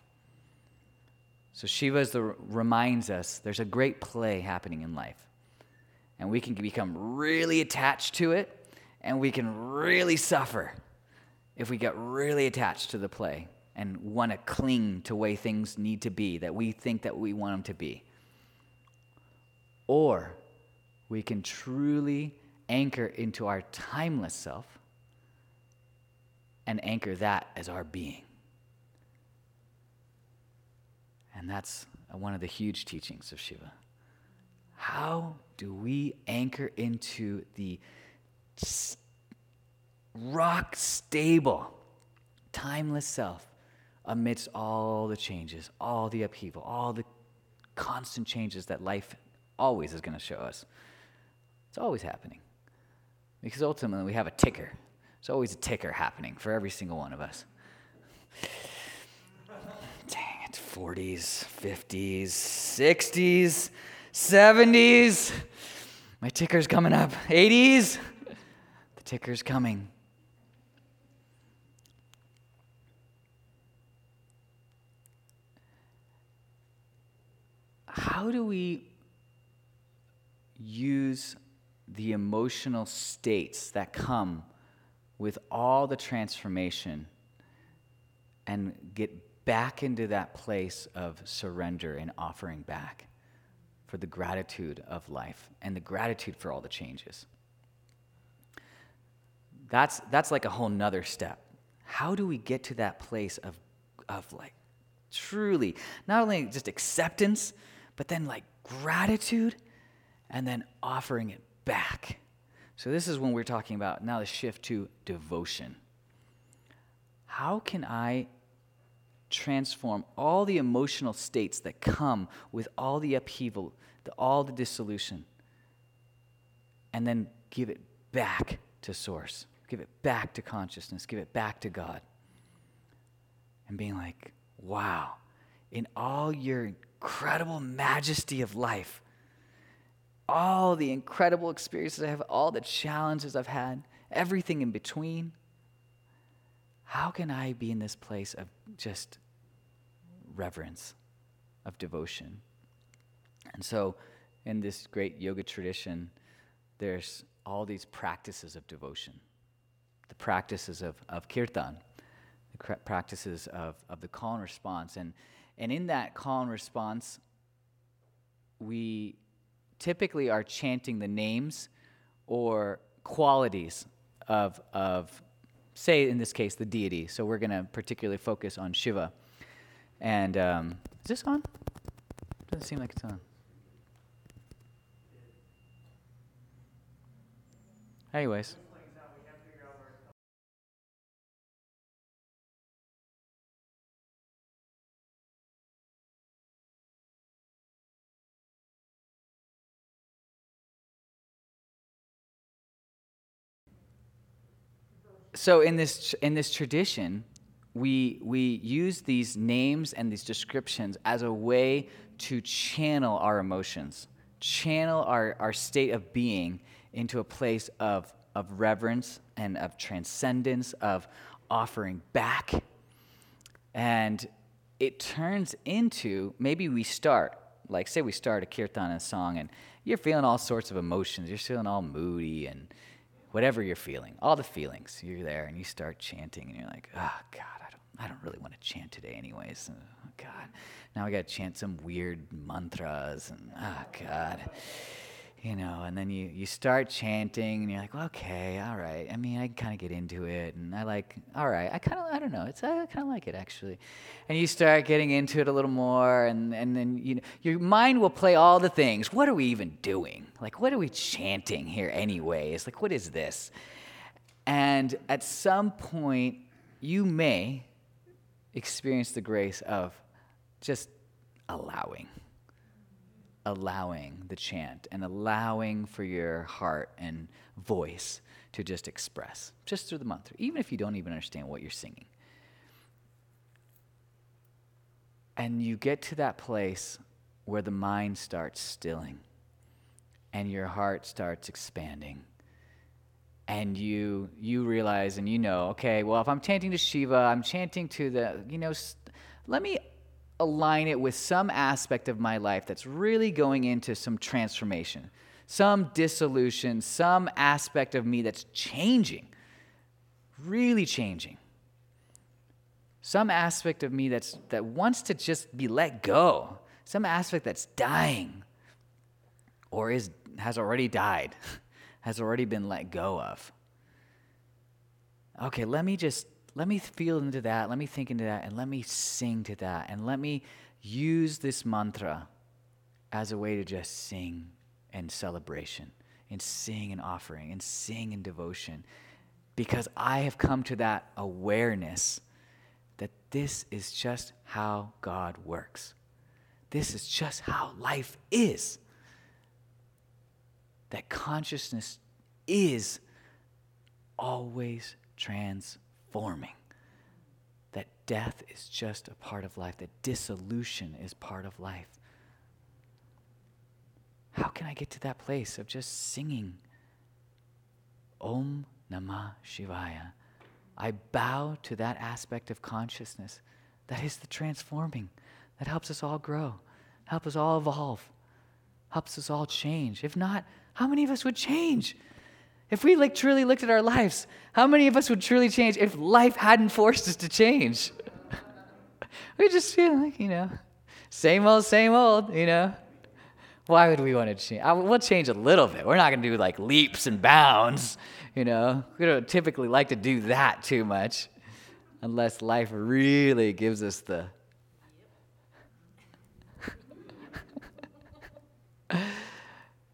[SPEAKER 3] So Shiva the, reminds us there's a great play happening in life. And we can become really attached to it, and we can really suffer if we get really attached to the play and want to cling to way things need to be that we think that we want them to be. Or we can truly anchor into our timeless self and anchor that as our being. And that's one of the huge teachings of Shiva. How do we anchor into the rock stable, timeless self amidst all the changes, all the upheaval, all the constant changes that life always is going to show us. It's always happening. Because ultimately, we have a ticker. There's always a ticker happening for every single one of us. Dang it, 40s, 50s, 60s, 70s. My ticker's coming up. 80s. The ticker's coming. How do we use the emotional states that come with all the transformation and get back into that place of surrender and offering back for the gratitude of life and the gratitude for all the changes. That's, that's like a whole nother step. How do we get to that place of, of like truly not only just acceptance, but then like gratitude and then offering it back? So, this is when we're talking about now the shift to devotion. How can I transform all the emotional states that come with all the upheaval, the, all the dissolution, and then give it back to Source? Give it back to consciousness, give it back to God. And being like, wow, in all your incredible majesty of life, all the incredible experiences I have, all the challenges I've had, everything in between, how can I be in this place of just reverence, of devotion? And so, in this great yoga tradition, there's all these practices of devotion the practices of, of kirtan, the practices of, of the call and response. And, and in that call and response, we typically are chanting the names or qualities of, of say, in this case, the deity. So we're going to particularly focus on Shiva. And um, is this on? Doesn't seem like it's on. Anyways. So in this in this tradition, we we use these names and these descriptions as a way to channel our emotions, channel our, our state of being into a place of of reverence and of transcendence, of offering back. And it turns into maybe we start, like say we start a kirtan, a song, and you're feeling all sorts of emotions. You're feeling all moody and whatever you're feeling, all the feelings, you're there and you start chanting and you're like, oh God, I don't, I don't really want to chant today anyways. Oh God, now I got to chant some weird mantras and oh God you know, and then you, you start chanting and you're like, well, okay, all right. I mean, I kind of get into it and I like, all right, I kind of, I don't know, it's, I kind of like it actually. And you start getting into it a little more and, and then, you know, your mind will play all the things. What are we even doing? Like, what are we chanting here anyways? Like, what is this? And at some point, you may experience the grace of just allowing allowing the chant and allowing for your heart and voice to just express, just through the mantra, even if you don't even understand what you're singing. And you get to that place where the mind starts stilling and your heart starts expanding. And you, you realize and you know, okay, well, if I'm chanting to Shiva, I'm chanting to the, you know, let me align it with some aspect of my life that's really going into some transformation, some dissolution, some aspect of me that's changing, really changing. Some aspect of me that's, that wants to just be let go, some aspect that's dying or is, has already died, *laughs* has already been let go of. Okay, let me just let me feel into that, let me think into that, and let me sing to that, and let me use this mantra as a way to just sing and celebration, and sing and offering, and sing in devotion. Because I have come to that awareness that this is just how God works. This is just how life is. That consciousness is always transformed That death is just a part of life, that dissolution is part of life. How can I get to that place of just singing Om Namah Shivaya? I bow to that aspect of consciousness that is the transforming, that helps us all grow, helps us all evolve, helps us all change. If not, how many of us would change? If we like truly looked at our lives, how many of us would truly change if life hadn't forced us to change? *laughs* we just feel like, you know, same old, same old, you know. Why would we want to change? I, we'll change a little bit. We're not going to do like leaps and bounds, you know. We don't typically like to do that too much unless life really gives us the. *laughs*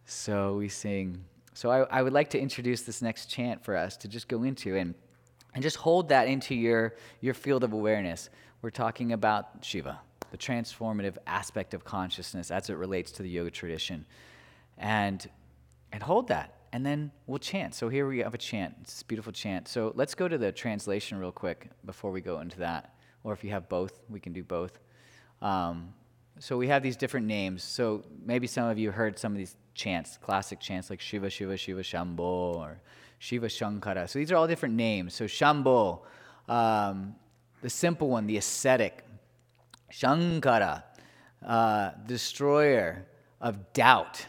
[SPEAKER 3] so we sing. So I, I would like to introduce this next chant for us to just go into and, and just hold that into your, your field of awareness. We're talking about Shiva, the transformative aspect of consciousness as it relates to the yoga tradition. And, and hold that. And then we'll chant. So here we have a chant. It's this beautiful chant. So let's go to the translation real quick before we go into that. Or if you have both, we can do both. Um, so we have these different names. So maybe some of you heard some of these chants, classic chants like Shiva, Shiva, Shiva, Shambho, or Shiva Shankara. So these are all different names. So Shambho, um, the simple one, the ascetic. Shankara, uh, destroyer of doubt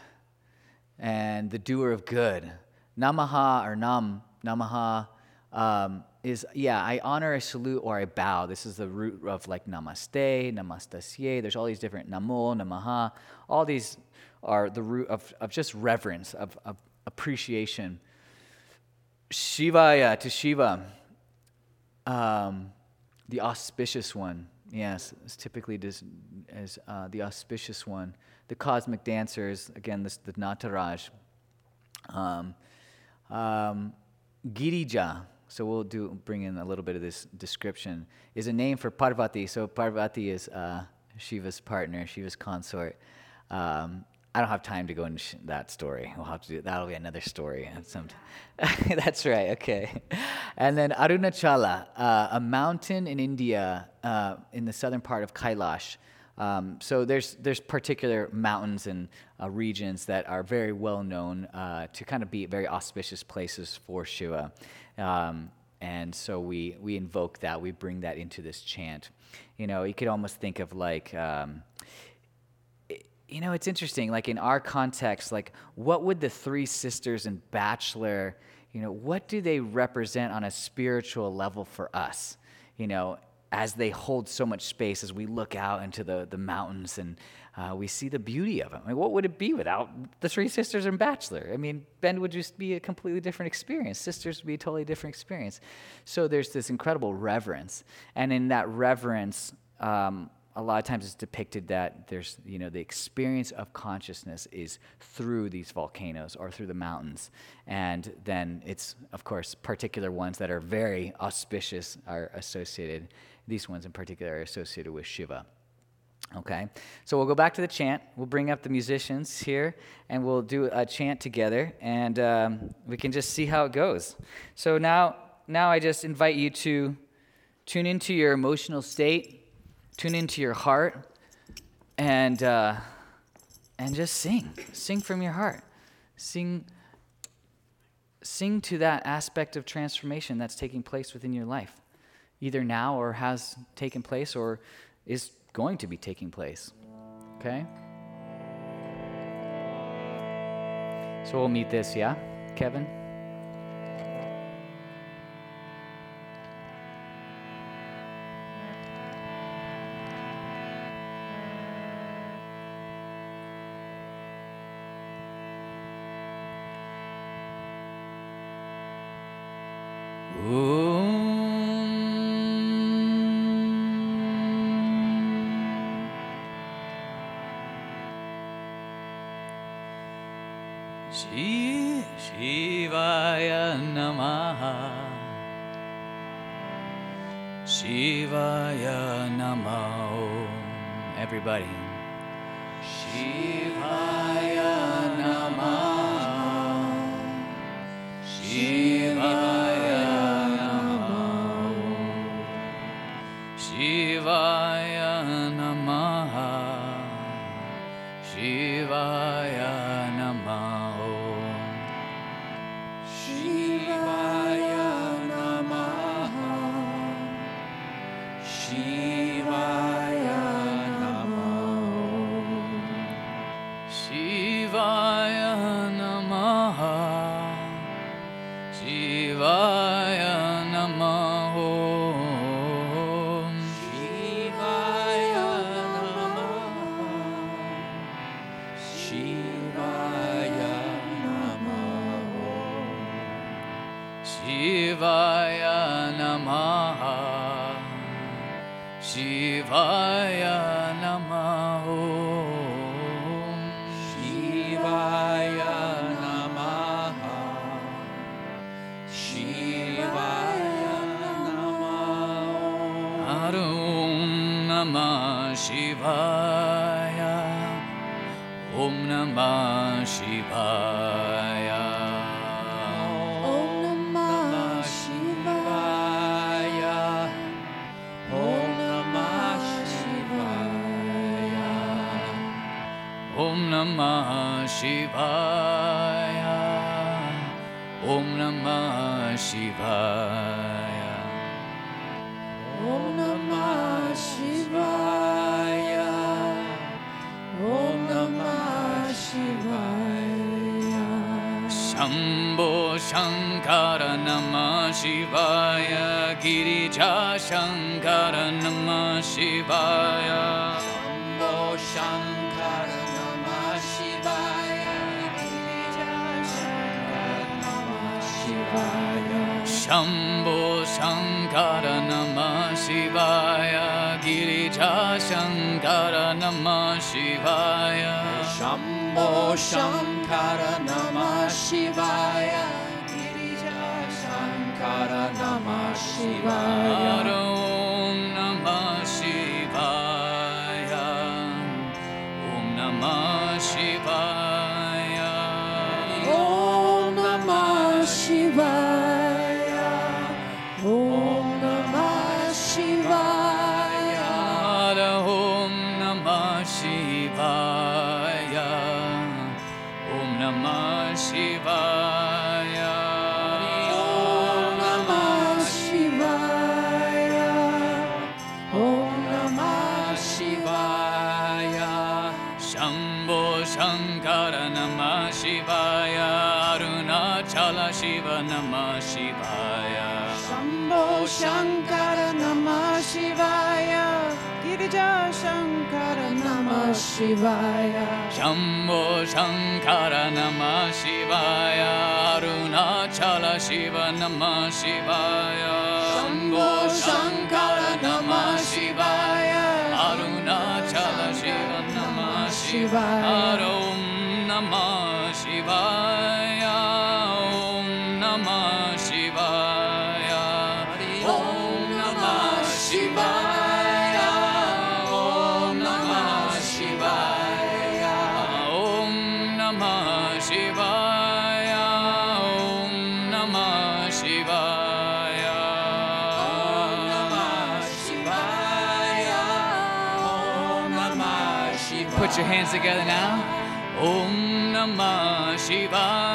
[SPEAKER 3] and the doer of good. Namaha or Nam, Namaha um, is, yeah, I honor, I salute, or I bow. This is the root of like Namaste, Namastasye. There's all these different Namo, Namaha. All these are the root of, of just reverence, of, of appreciation. Shivaya to Shiva, um, the auspicious one. Yes, it's typically dis- as uh, the auspicious one. The cosmic dancers, again, this, the Nataraj. Um, um, Girija, so we'll do bring in a little bit of this description, is a name for Parvati. So Parvati is uh, Shiva's partner, Shiva's consort. Um, I don't have time to go into that story. We'll have to do that'll be another story. *laughs* That's right. Okay. And then Arunachala, uh, a mountain in India, uh, in the southern part of Kailash. Um, so there's there's particular mountains and uh, regions that are very well known uh, to kind of be very auspicious places for Shiva, um, and so we we invoke that. We bring that into this chant. You know, you could almost think of like. Um, you know, it's interesting. Like in our context, like what would the three sisters and Bachelor, you know, what do they represent on a spiritual level for us? You know, as they hold so much space as we look out into the, the mountains and uh, we see the beauty of them. I mean, what would it be without the three sisters and Bachelor? I mean, Bend would just be a completely different experience. Sisters would be a totally different experience. So there's this incredible reverence. And in that reverence, um, a lot of times it's depicted that there's, you know, the experience of consciousness is through these volcanoes or through the mountains. And then it's, of course, particular ones that are very auspicious are associated, these ones in particular are associated with Shiva. Okay, so we'll go back to the chant. We'll bring up the musicians here and we'll do a chant together and um, we can just see how it goes. So now, now I just invite you to tune into your emotional state tune into your heart and uh, and just sing sing from your heart sing sing to that aspect of transformation that's taking place within your life either now or has taken place or is going to be taking place okay? So we'll meet this yeah? Kevin
[SPEAKER 4] Shankara Namah Shivaya Girija Shankara Namah Shivaya Shambho Shankara Namah Shivaya Arunachala Shiva Namah Shivaya
[SPEAKER 10] Shambho Shankara Namah Shivaya
[SPEAKER 4] Arunachala Shiva Namah Shivaya Arum Namah Shivaya together now. Om Namah Shivaya.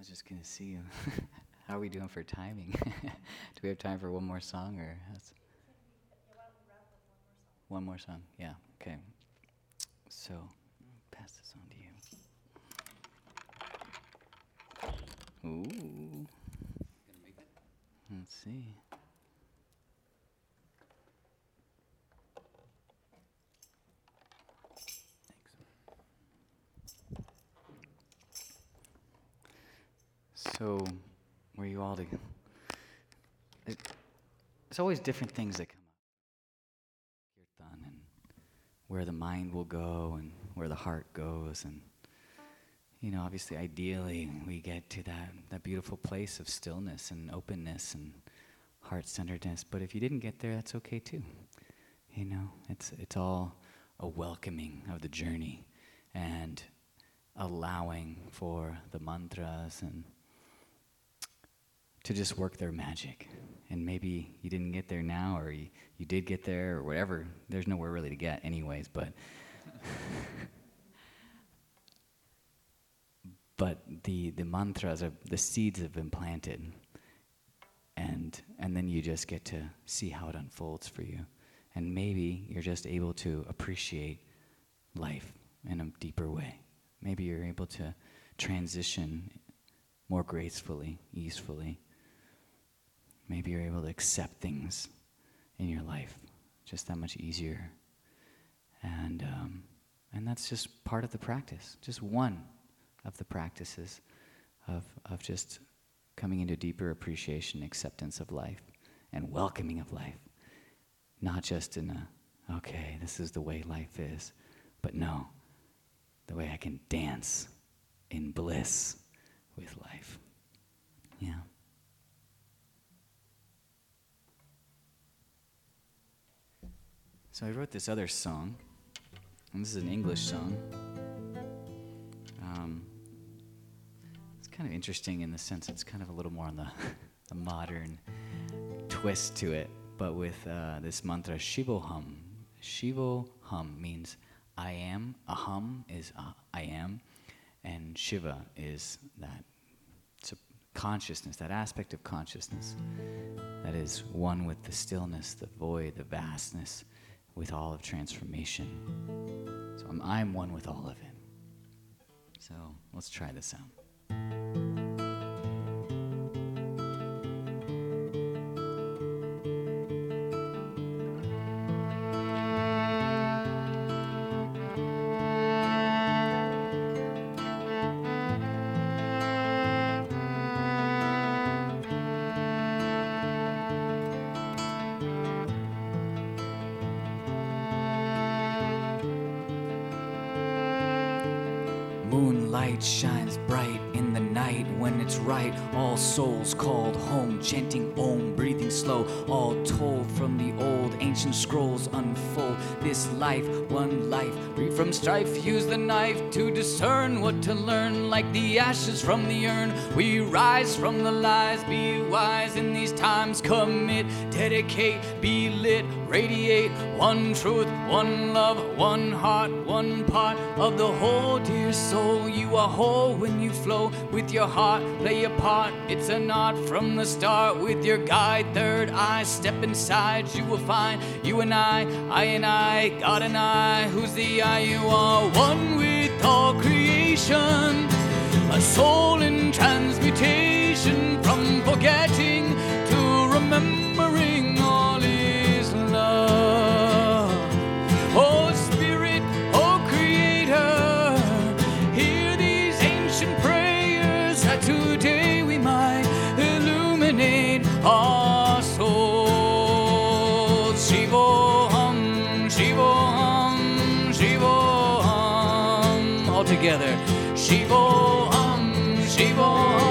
[SPEAKER 3] Was just gonna see you. *laughs* How are we doing for timing? *laughs* Do we have time for one more song or one more song? Yeah. Okay. So pass this on to you. Ooh. Let's see. So, were you all to? It, there's always different things that come up. Kirtan and where the mind will go and where the heart goes, and you know, obviously, ideally, we get to that that beautiful place of stillness and openness and heart-centeredness. But if you didn't get there, that's okay too. You know, it's it's all a welcoming of the journey and allowing for the mantras and to just work their magic. And maybe you didn't get there now, or you, you did get there, or whatever. There's nowhere really to get, anyways, but. *laughs* but the, the mantras, are, the seeds have been planted. And, and then you just get to see how it unfolds for you. And maybe you're just able to appreciate life in a deeper way. Maybe you're able to transition more gracefully, easefully. Maybe you're able to accept things in your life just that much easier. And, um, and that's just part of the practice, just one of the practices of, of just coming into deeper appreciation, acceptance of life, and welcoming of life. Not just in a, okay, this is the way life is, but no, the way I can dance in bliss with life. Yeah. So I wrote this other song, and this is an English song.
[SPEAKER 4] Um, it's kind of interesting in the sense it's kind of a little more on the, *laughs* the modern twist to it, but with uh, this mantra Shivoham. Shivoham means I am, aham is uh, I am, and Shiva is that consciousness, that aspect of consciousness that is one with the stillness, the void, the vastness, with all of transformation. So I'm, I'm one with all of it. So let's try this out. Souls called home, chanting Om, breathing slow. All told from the old ancient scrolls unfold. This life, one life, free from strife. Use the knife to discern what to learn. Like the ashes from the urn, we rise from the lies. Be wise in these times. Commit, dedicate, be lit, radiate. One truth, one love, one heart, one part of the whole dear soul. You are whole when you flow with your heart. Play your part. It's an art from the start. With your guide, third eye, step inside. You will find you and I, I and I, God and I. Who's the I? You are one with all creation. A soul in transmutation from forgetting Shivoham, Shivoham, Shivoham. All together. Shivoham, Shivoham,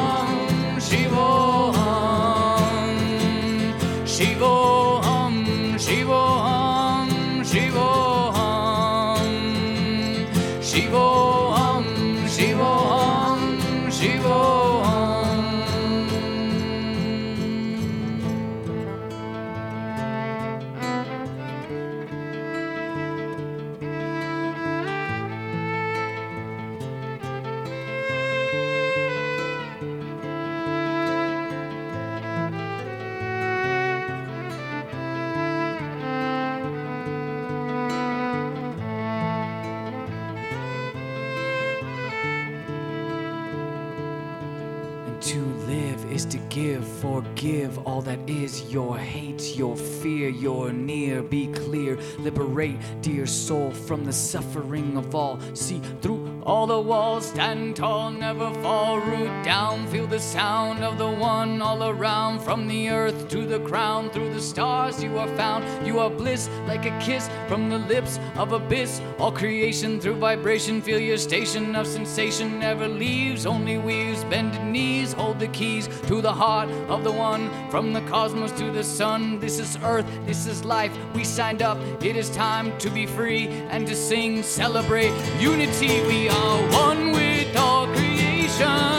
[SPEAKER 4] your hate, your fear, your near. Be clear, liberate, dear soul, from the suffering of all. See through all the walls, stand tall, never fall, root down. Feel the sound of the one all around, from the earth to the crown, through the stars you are found. You are bliss like a kiss from the lips of abyss. All creation through vibration, feel your station of sensation never leaves, only weaves. Bended knees hold the keys to the heart of the one from the cosmos to the sun. This is earth, this is life. We signed up, it is time to be free and to sing, celebrate unity. We are one with all creation,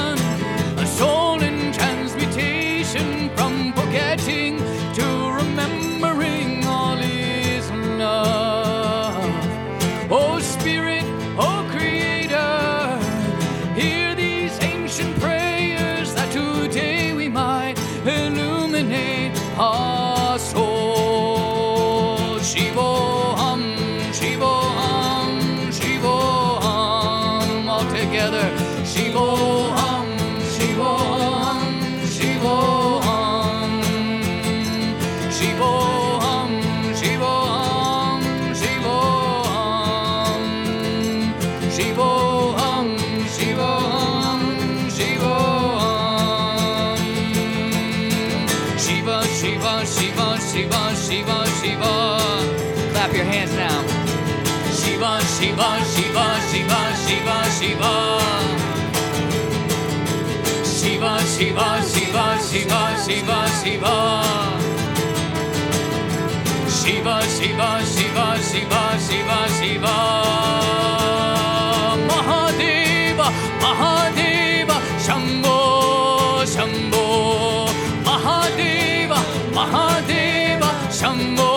[SPEAKER 4] Shiva, Shiva, Shiva, Shiva, Shiva. Shiva, Shiva, Shiva, Shiva, Shiva, Shiva. Mahadeva, Mahadeva, Shambho, Shambho. Mahadeva, Mahadeva, Shambho.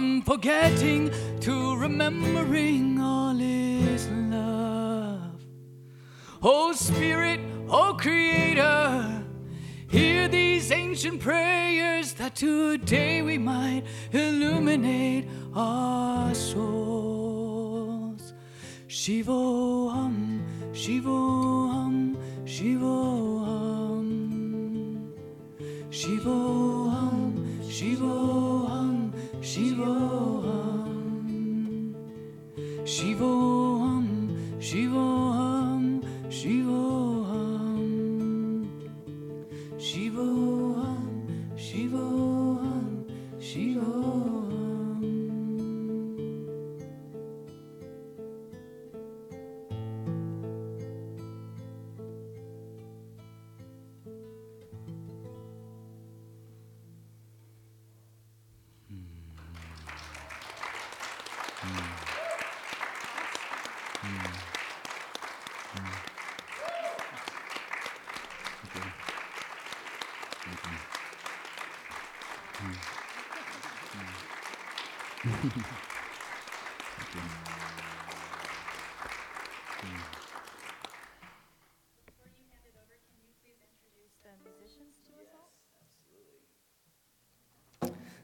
[SPEAKER 4] From forgetting to remembering all is love. Oh Spirit, oh Creator, hear these ancient prayers that today we might illuminate our souls. Shivoham, Shivoham, Shivoham. Shivoham, Shivoham, Shivoham.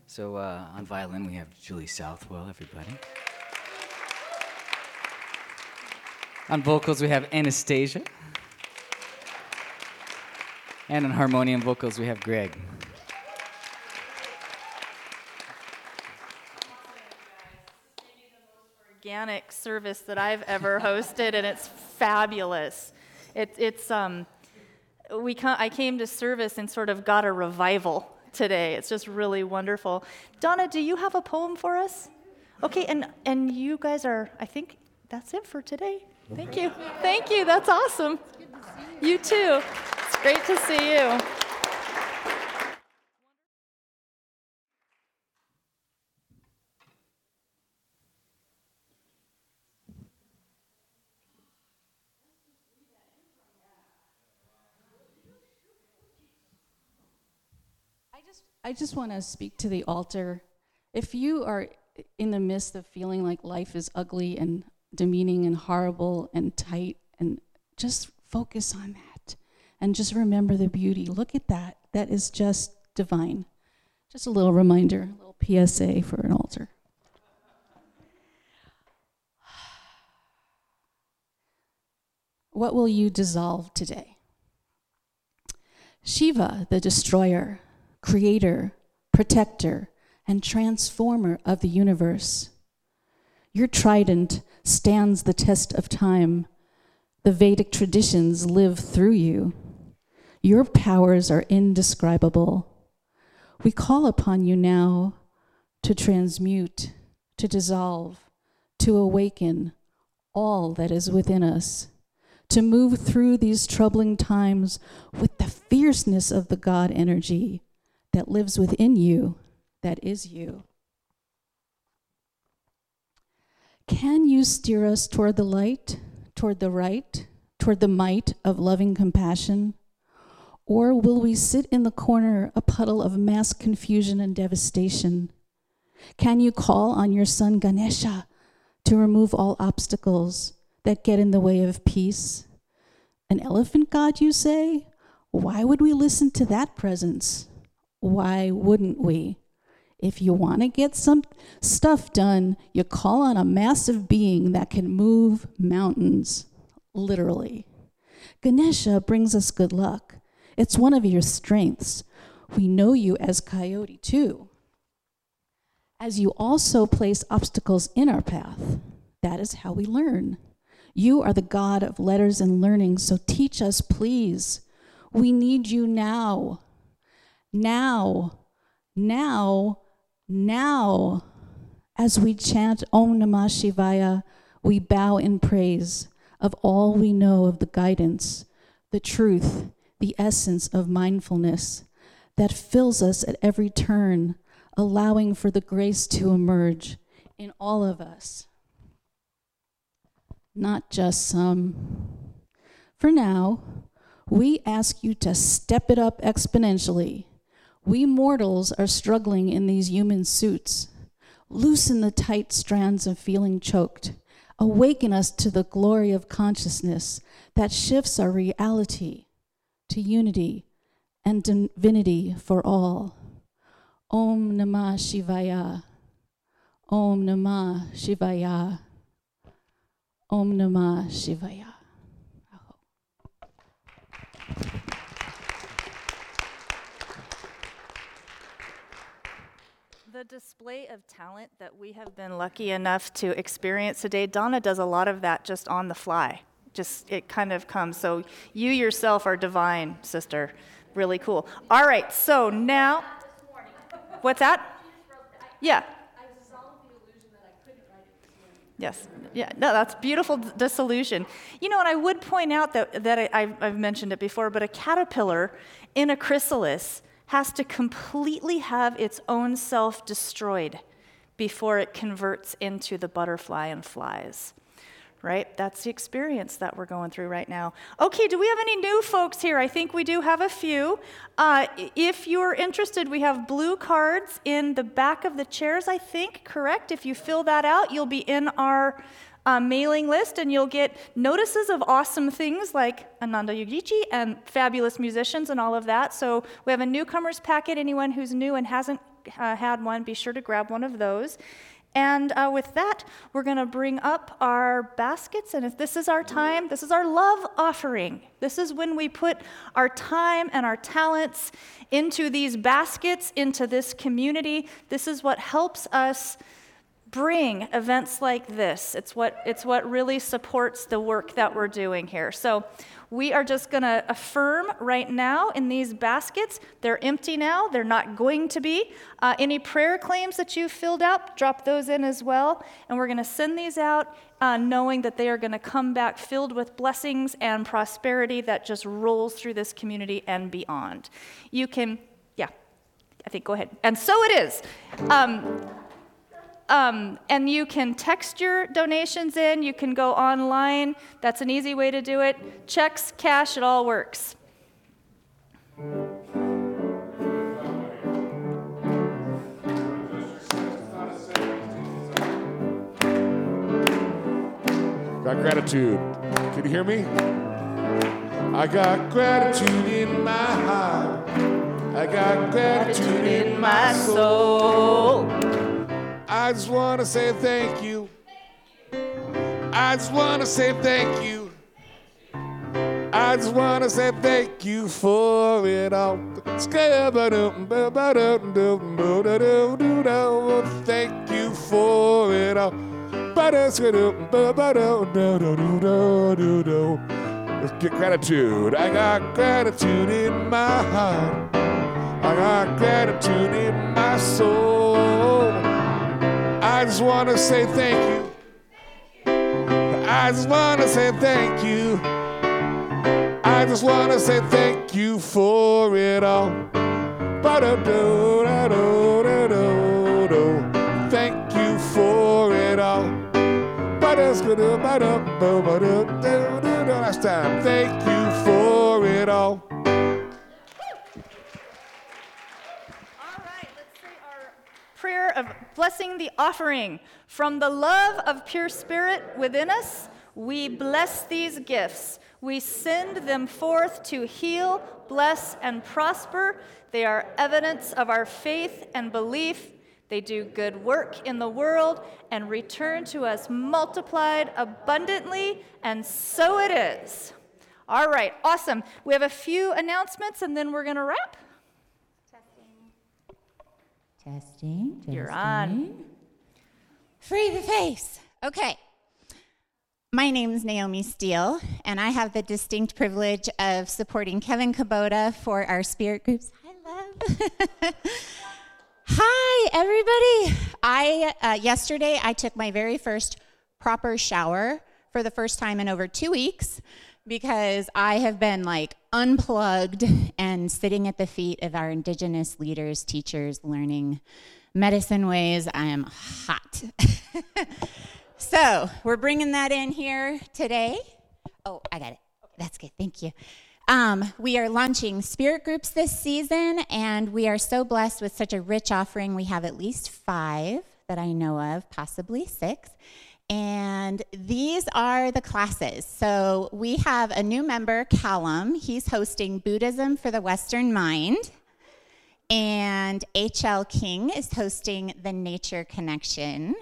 [SPEAKER 3] So uh, on violin, we have Julie Southwell, everybody. On vocals, we have Anastasia. And on harmonium vocals, we have Greg.
[SPEAKER 2] organic service that I've ever hosted, and it's fabulous. It, it's um, we I came to service and sort of got a revival today. It's just really wonderful. Donna, do you have a poem for us? Okay, and and you guys are. I think that's it for today. Thank you. Thank you. That's awesome. You too. It's great to see you.
[SPEAKER 5] I just want to speak to the altar. If you are in the midst of feeling like life is ugly and demeaning and horrible and tight, and just focus on that and just remember the beauty. Look at that. That is just divine. Just a little reminder, a little PSA for an altar. What will you dissolve today? Shiva, the destroyer, creator, protector, and transformer of the universe. Your trident stands the test of time. The Vedic traditions live through you. Your powers are indescribable. We call upon you now to transmute, to dissolve, to awaken all that is within us, to move through these troubling times with the fierceness of the God energy that lives within you, that is you. Can you steer us toward the light, toward the right, toward the might of loving compassion? Or will we sit in the corner, a puddle of mass confusion and devastation? Can you call on your son Ganesha to remove all obstacles that get in the way of peace? An elephant god, you say? Why would we listen to that presence? Why wouldn't we? If you want to get some stuff done, you call on a massive being that can move mountains, literally. Ganesha brings us good luck. It's one of your strengths. We know you as Coyote, too. As you also place obstacles in our path, that is how we learn. You are the God of letters and learning, so teach us, please. We need you now. Now, now, now. As we chant Om Namah Shivaya, we bow in praise of all we know of the guidance, the truth, the essence of mindfulness that fills us at every turn, allowing for the grace to emerge in all of us, not just some. For now, we ask you to step it up exponentially.
[SPEAKER 11] We mortals are struggling in these human suits. Loosen the tight strands of feeling choked. Awaken us to the glory of consciousness that shifts our reality to unity and divinity for all. Om Namah Shivaya. Om Namah Shivaya. Om Namah Shivaya.
[SPEAKER 2] The display of talent that we have been lucky enough to experience today, Donna does a lot of that just on the fly. Just it kind of comes. So you yourself are divine, sister. Really cool. All right, so now, what's that? Yeah. Yes. Yeah. No, that's beautiful dissolution. You know, and I would point out that, that I, I've mentioned it before, but a caterpillar in a chrysalis has to completely have its own self destroyed before it converts into the butterfly and flies. Right? That's the experience that we're going through right now. Okay, do we have any new folks here? I think we do have a few. Uh, if you're interested, we have blue cards in the back of the chairs, I think, correct? If you fill that out, you'll be in our uh, mailing list and you'll get notices of awesome things like Ananda Yogiji and fabulous musicians and all of that. So we have a newcomers packet. Anyone who's new and hasn't uh, had one, be sure to grab one of those. And uh, with that, we're going to bring up our baskets. And if this is our time, this is our love offering. This is when we put our time and our talents into these baskets, into this community. This is what helps us bring events like this. It's what, it's what really supports the work that we're doing here. So we are just going to affirm right now in these baskets. They're empty now, they're not going to be. Uh, any prayer claims that you filled out, drop those in as well. And we're going to send these out uh, knowing that they are going to come back filled with blessings and prosperity that just rolls through this community and beyond. You can, yeah, I think, go ahead. And so it is. Um, um, and you can text your donations in, you can go online. That's an easy way to do it. Checks, cash, it all works.
[SPEAKER 12] Got gratitude. Can you hear me? I got gratitude in my heart. I got gratitude in my soul. I just want to say thank you. I just want to say thank you. I just want to say thank you for it all. Thank you for it all. Let's get gratitude. I got gratitude in my heart. I got gratitude in my soul. I just want to say thank you. I just want to say thank you. I just want to say thank you for it all. Thank you for it all. Last time. Thank you for it all.
[SPEAKER 2] Prayer of blessing the offering. From the love of pure spirit within us, we bless these gifts. We send them forth to heal, bless, and prosper. They are evidence of our faith and belief. They do good work in the world and return to us multiplied abundantly, and so it is. All right, awesome. We have a few announcements and then we're going to wrap.
[SPEAKER 9] Testing.
[SPEAKER 2] You're on.
[SPEAKER 9] Free the face. Okay. My name is Naomi Steele, and I have the distinct privilege of supporting Kevin Kubota for our spirit groups. Hi, love. *laughs* Hi, everybody. I uh, yesterday I took my very first proper shower for the first time in over two weeks because I have been like unplugged and sitting at the feet of our indigenous leaders, teachers, learning medicine ways. I am hot. *laughs* so we're bringing that in here today. Oh, I got it. That's good. Thank you. Um, we are launching spirit groups this season, and we are so blessed with such a rich offering. We have at least five that I know of, possibly six. And these are the classes. So we have a new member, Callum. He's hosting Buddhism for the Western Mind. And H.L. King is hosting The Nature Connection.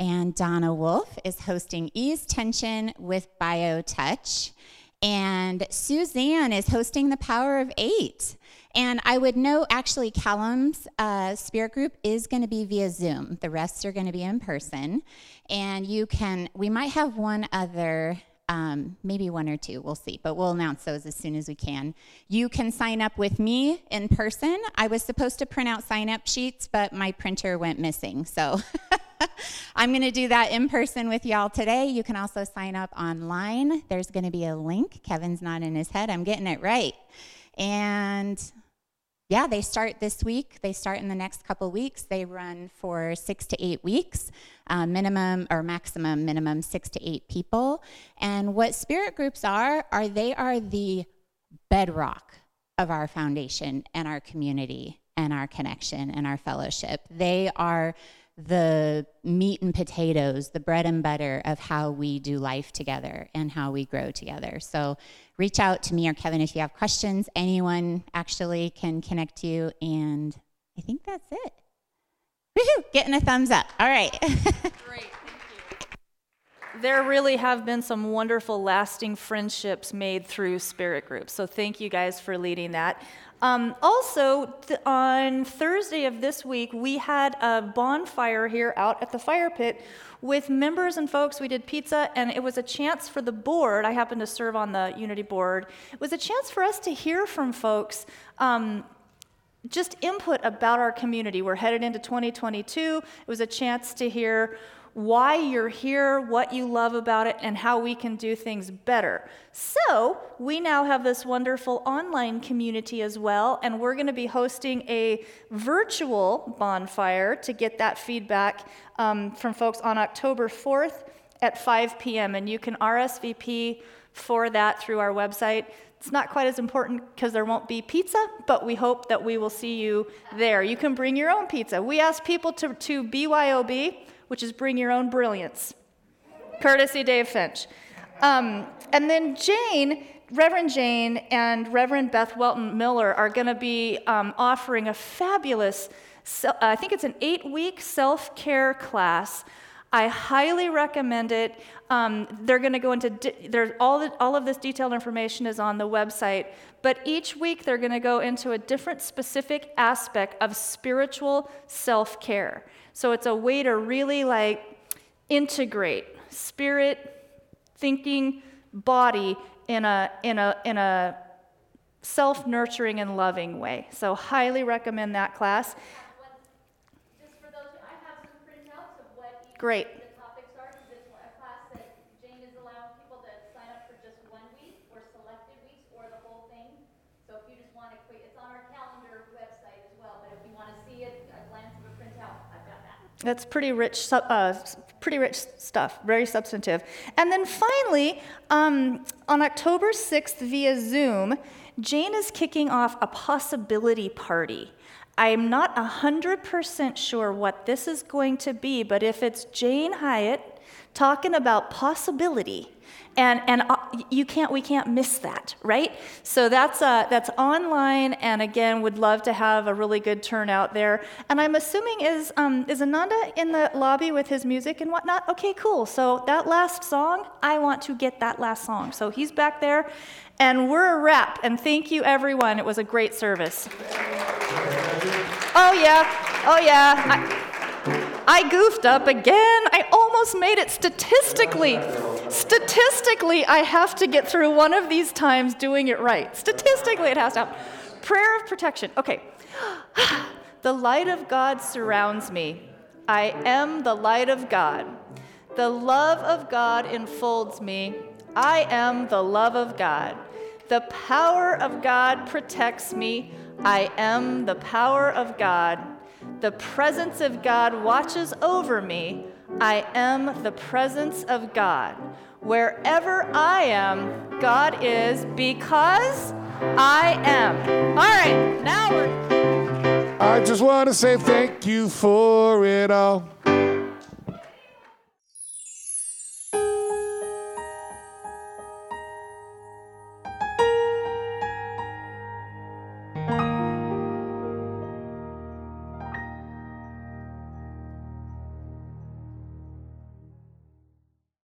[SPEAKER 9] And Donna Wolf is hosting Ease Tension with BioTouch. And Suzanne is hosting The Power of Eight. And I would know actually, Callum's uh, spirit group is going to be via Zoom. The rest are going to be in person. And you can, we might have one other um, maybe one or two, we'll see, but we'll announce those as soon as we can. You can sign up with me in person. I was supposed to print out sign up sheets, but my printer went missing. So *laughs* I'm going to do that in person with y'all today. You can also sign up online. There's going to be a link. Kevin's not in his head. I'm getting it right. And yeah, they start this week. They start in the next couple weeks. They run for six to eight weeks, uh, minimum or maximum minimum six to eight people. And what spirit groups are, are they are the bedrock of our foundation and our community and our connection and our fellowship. They are the meat and potatoes, the bread and butter of how we do life together and how we grow together. So reach out to me or Kevin if you have questions. Anyone actually can connect you. And I think that's it. Woohoo! Getting a thumbs up. All right. *laughs*
[SPEAKER 2] Great. There really have been some wonderful, lasting friendships made through spirit groups. So thank you guys for leading that. Um, also, th- on Thursday of this week, we had a bonfire here out at the fire pit with members and folks. We did pizza, and it was a chance for the board. I happen to serve on the Unity board. It was a chance for us to hear from folks. Um, just input about our community. We're headed into 2022. It was a chance to hear why you're here, what you love about it, and how we can do things better. So, we now have this wonderful online community as well, and we're going to be hosting a virtual bonfire to get that feedback um, from folks on October 4th at 5 p.m. And you can RSVP for that through our website. It's not quite as important because there won't be pizza, but we hope that we will see you there. You can bring your own pizza. We ask people to, to BYOB, which is bring your own brilliance, courtesy Dave Finch. Um, and then Jane, Reverend Jane, and Reverend Beth Welton Miller are going to be um, offering a fabulous, I think it's an eight week self care class. I highly recommend it. Um, they're going to go into all, the, all of this detailed information is on the website, but each week they're going to go into a different specific aspect of spiritual self care. So it's a way to really like integrate spirit, thinking, body in a in a in a self-nurturing and loving way. So highly recommend that class. Great.
[SPEAKER 5] The topics are, because it's a class that Jane is allowing people to sign up for just one week or selected weeks or the whole thing. So if you just want to quick, it's on our calendar website as well, but if you want to see it, a glance of a printout, I've got that.
[SPEAKER 2] That's pretty rich, uh, pretty rich stuff, very substantive. And then finally, um, on October 6th via Zoom, Jane is kicking off a possibility party. I'm not 100% sure what this is going to be, but if it's Jane Hyatt talking about possibility, and, and uh, you can't, we can't miss that, right? So that's, uh, that's online, and again, would love to have a really good turnout there. And I'm assuming, is, um, is Ananda in the lobby with his music and whatnot? Okay, cool. So that last song, I want to get that last song. So he's back there, and we're a wrap. And thank you, everyone. It was a great service. Oh, yeah. Oh, yeah. I, I goofed up again. I almost made it statistically. Statistically, I have to get through one of these times doing it right. Statistically, it has to happen. Prayer of protection. Okay. *sighs* the light of God surrounds me. I am the light of God. The love of God enfolds me. I am the love of God. The power of God protects me. I am the power of God. The presence of God watches over me. I am the presence of God. Wherever I am, God is because I am. All right, now we're.
[SPEAKER 12] I just want to say thank you for it all.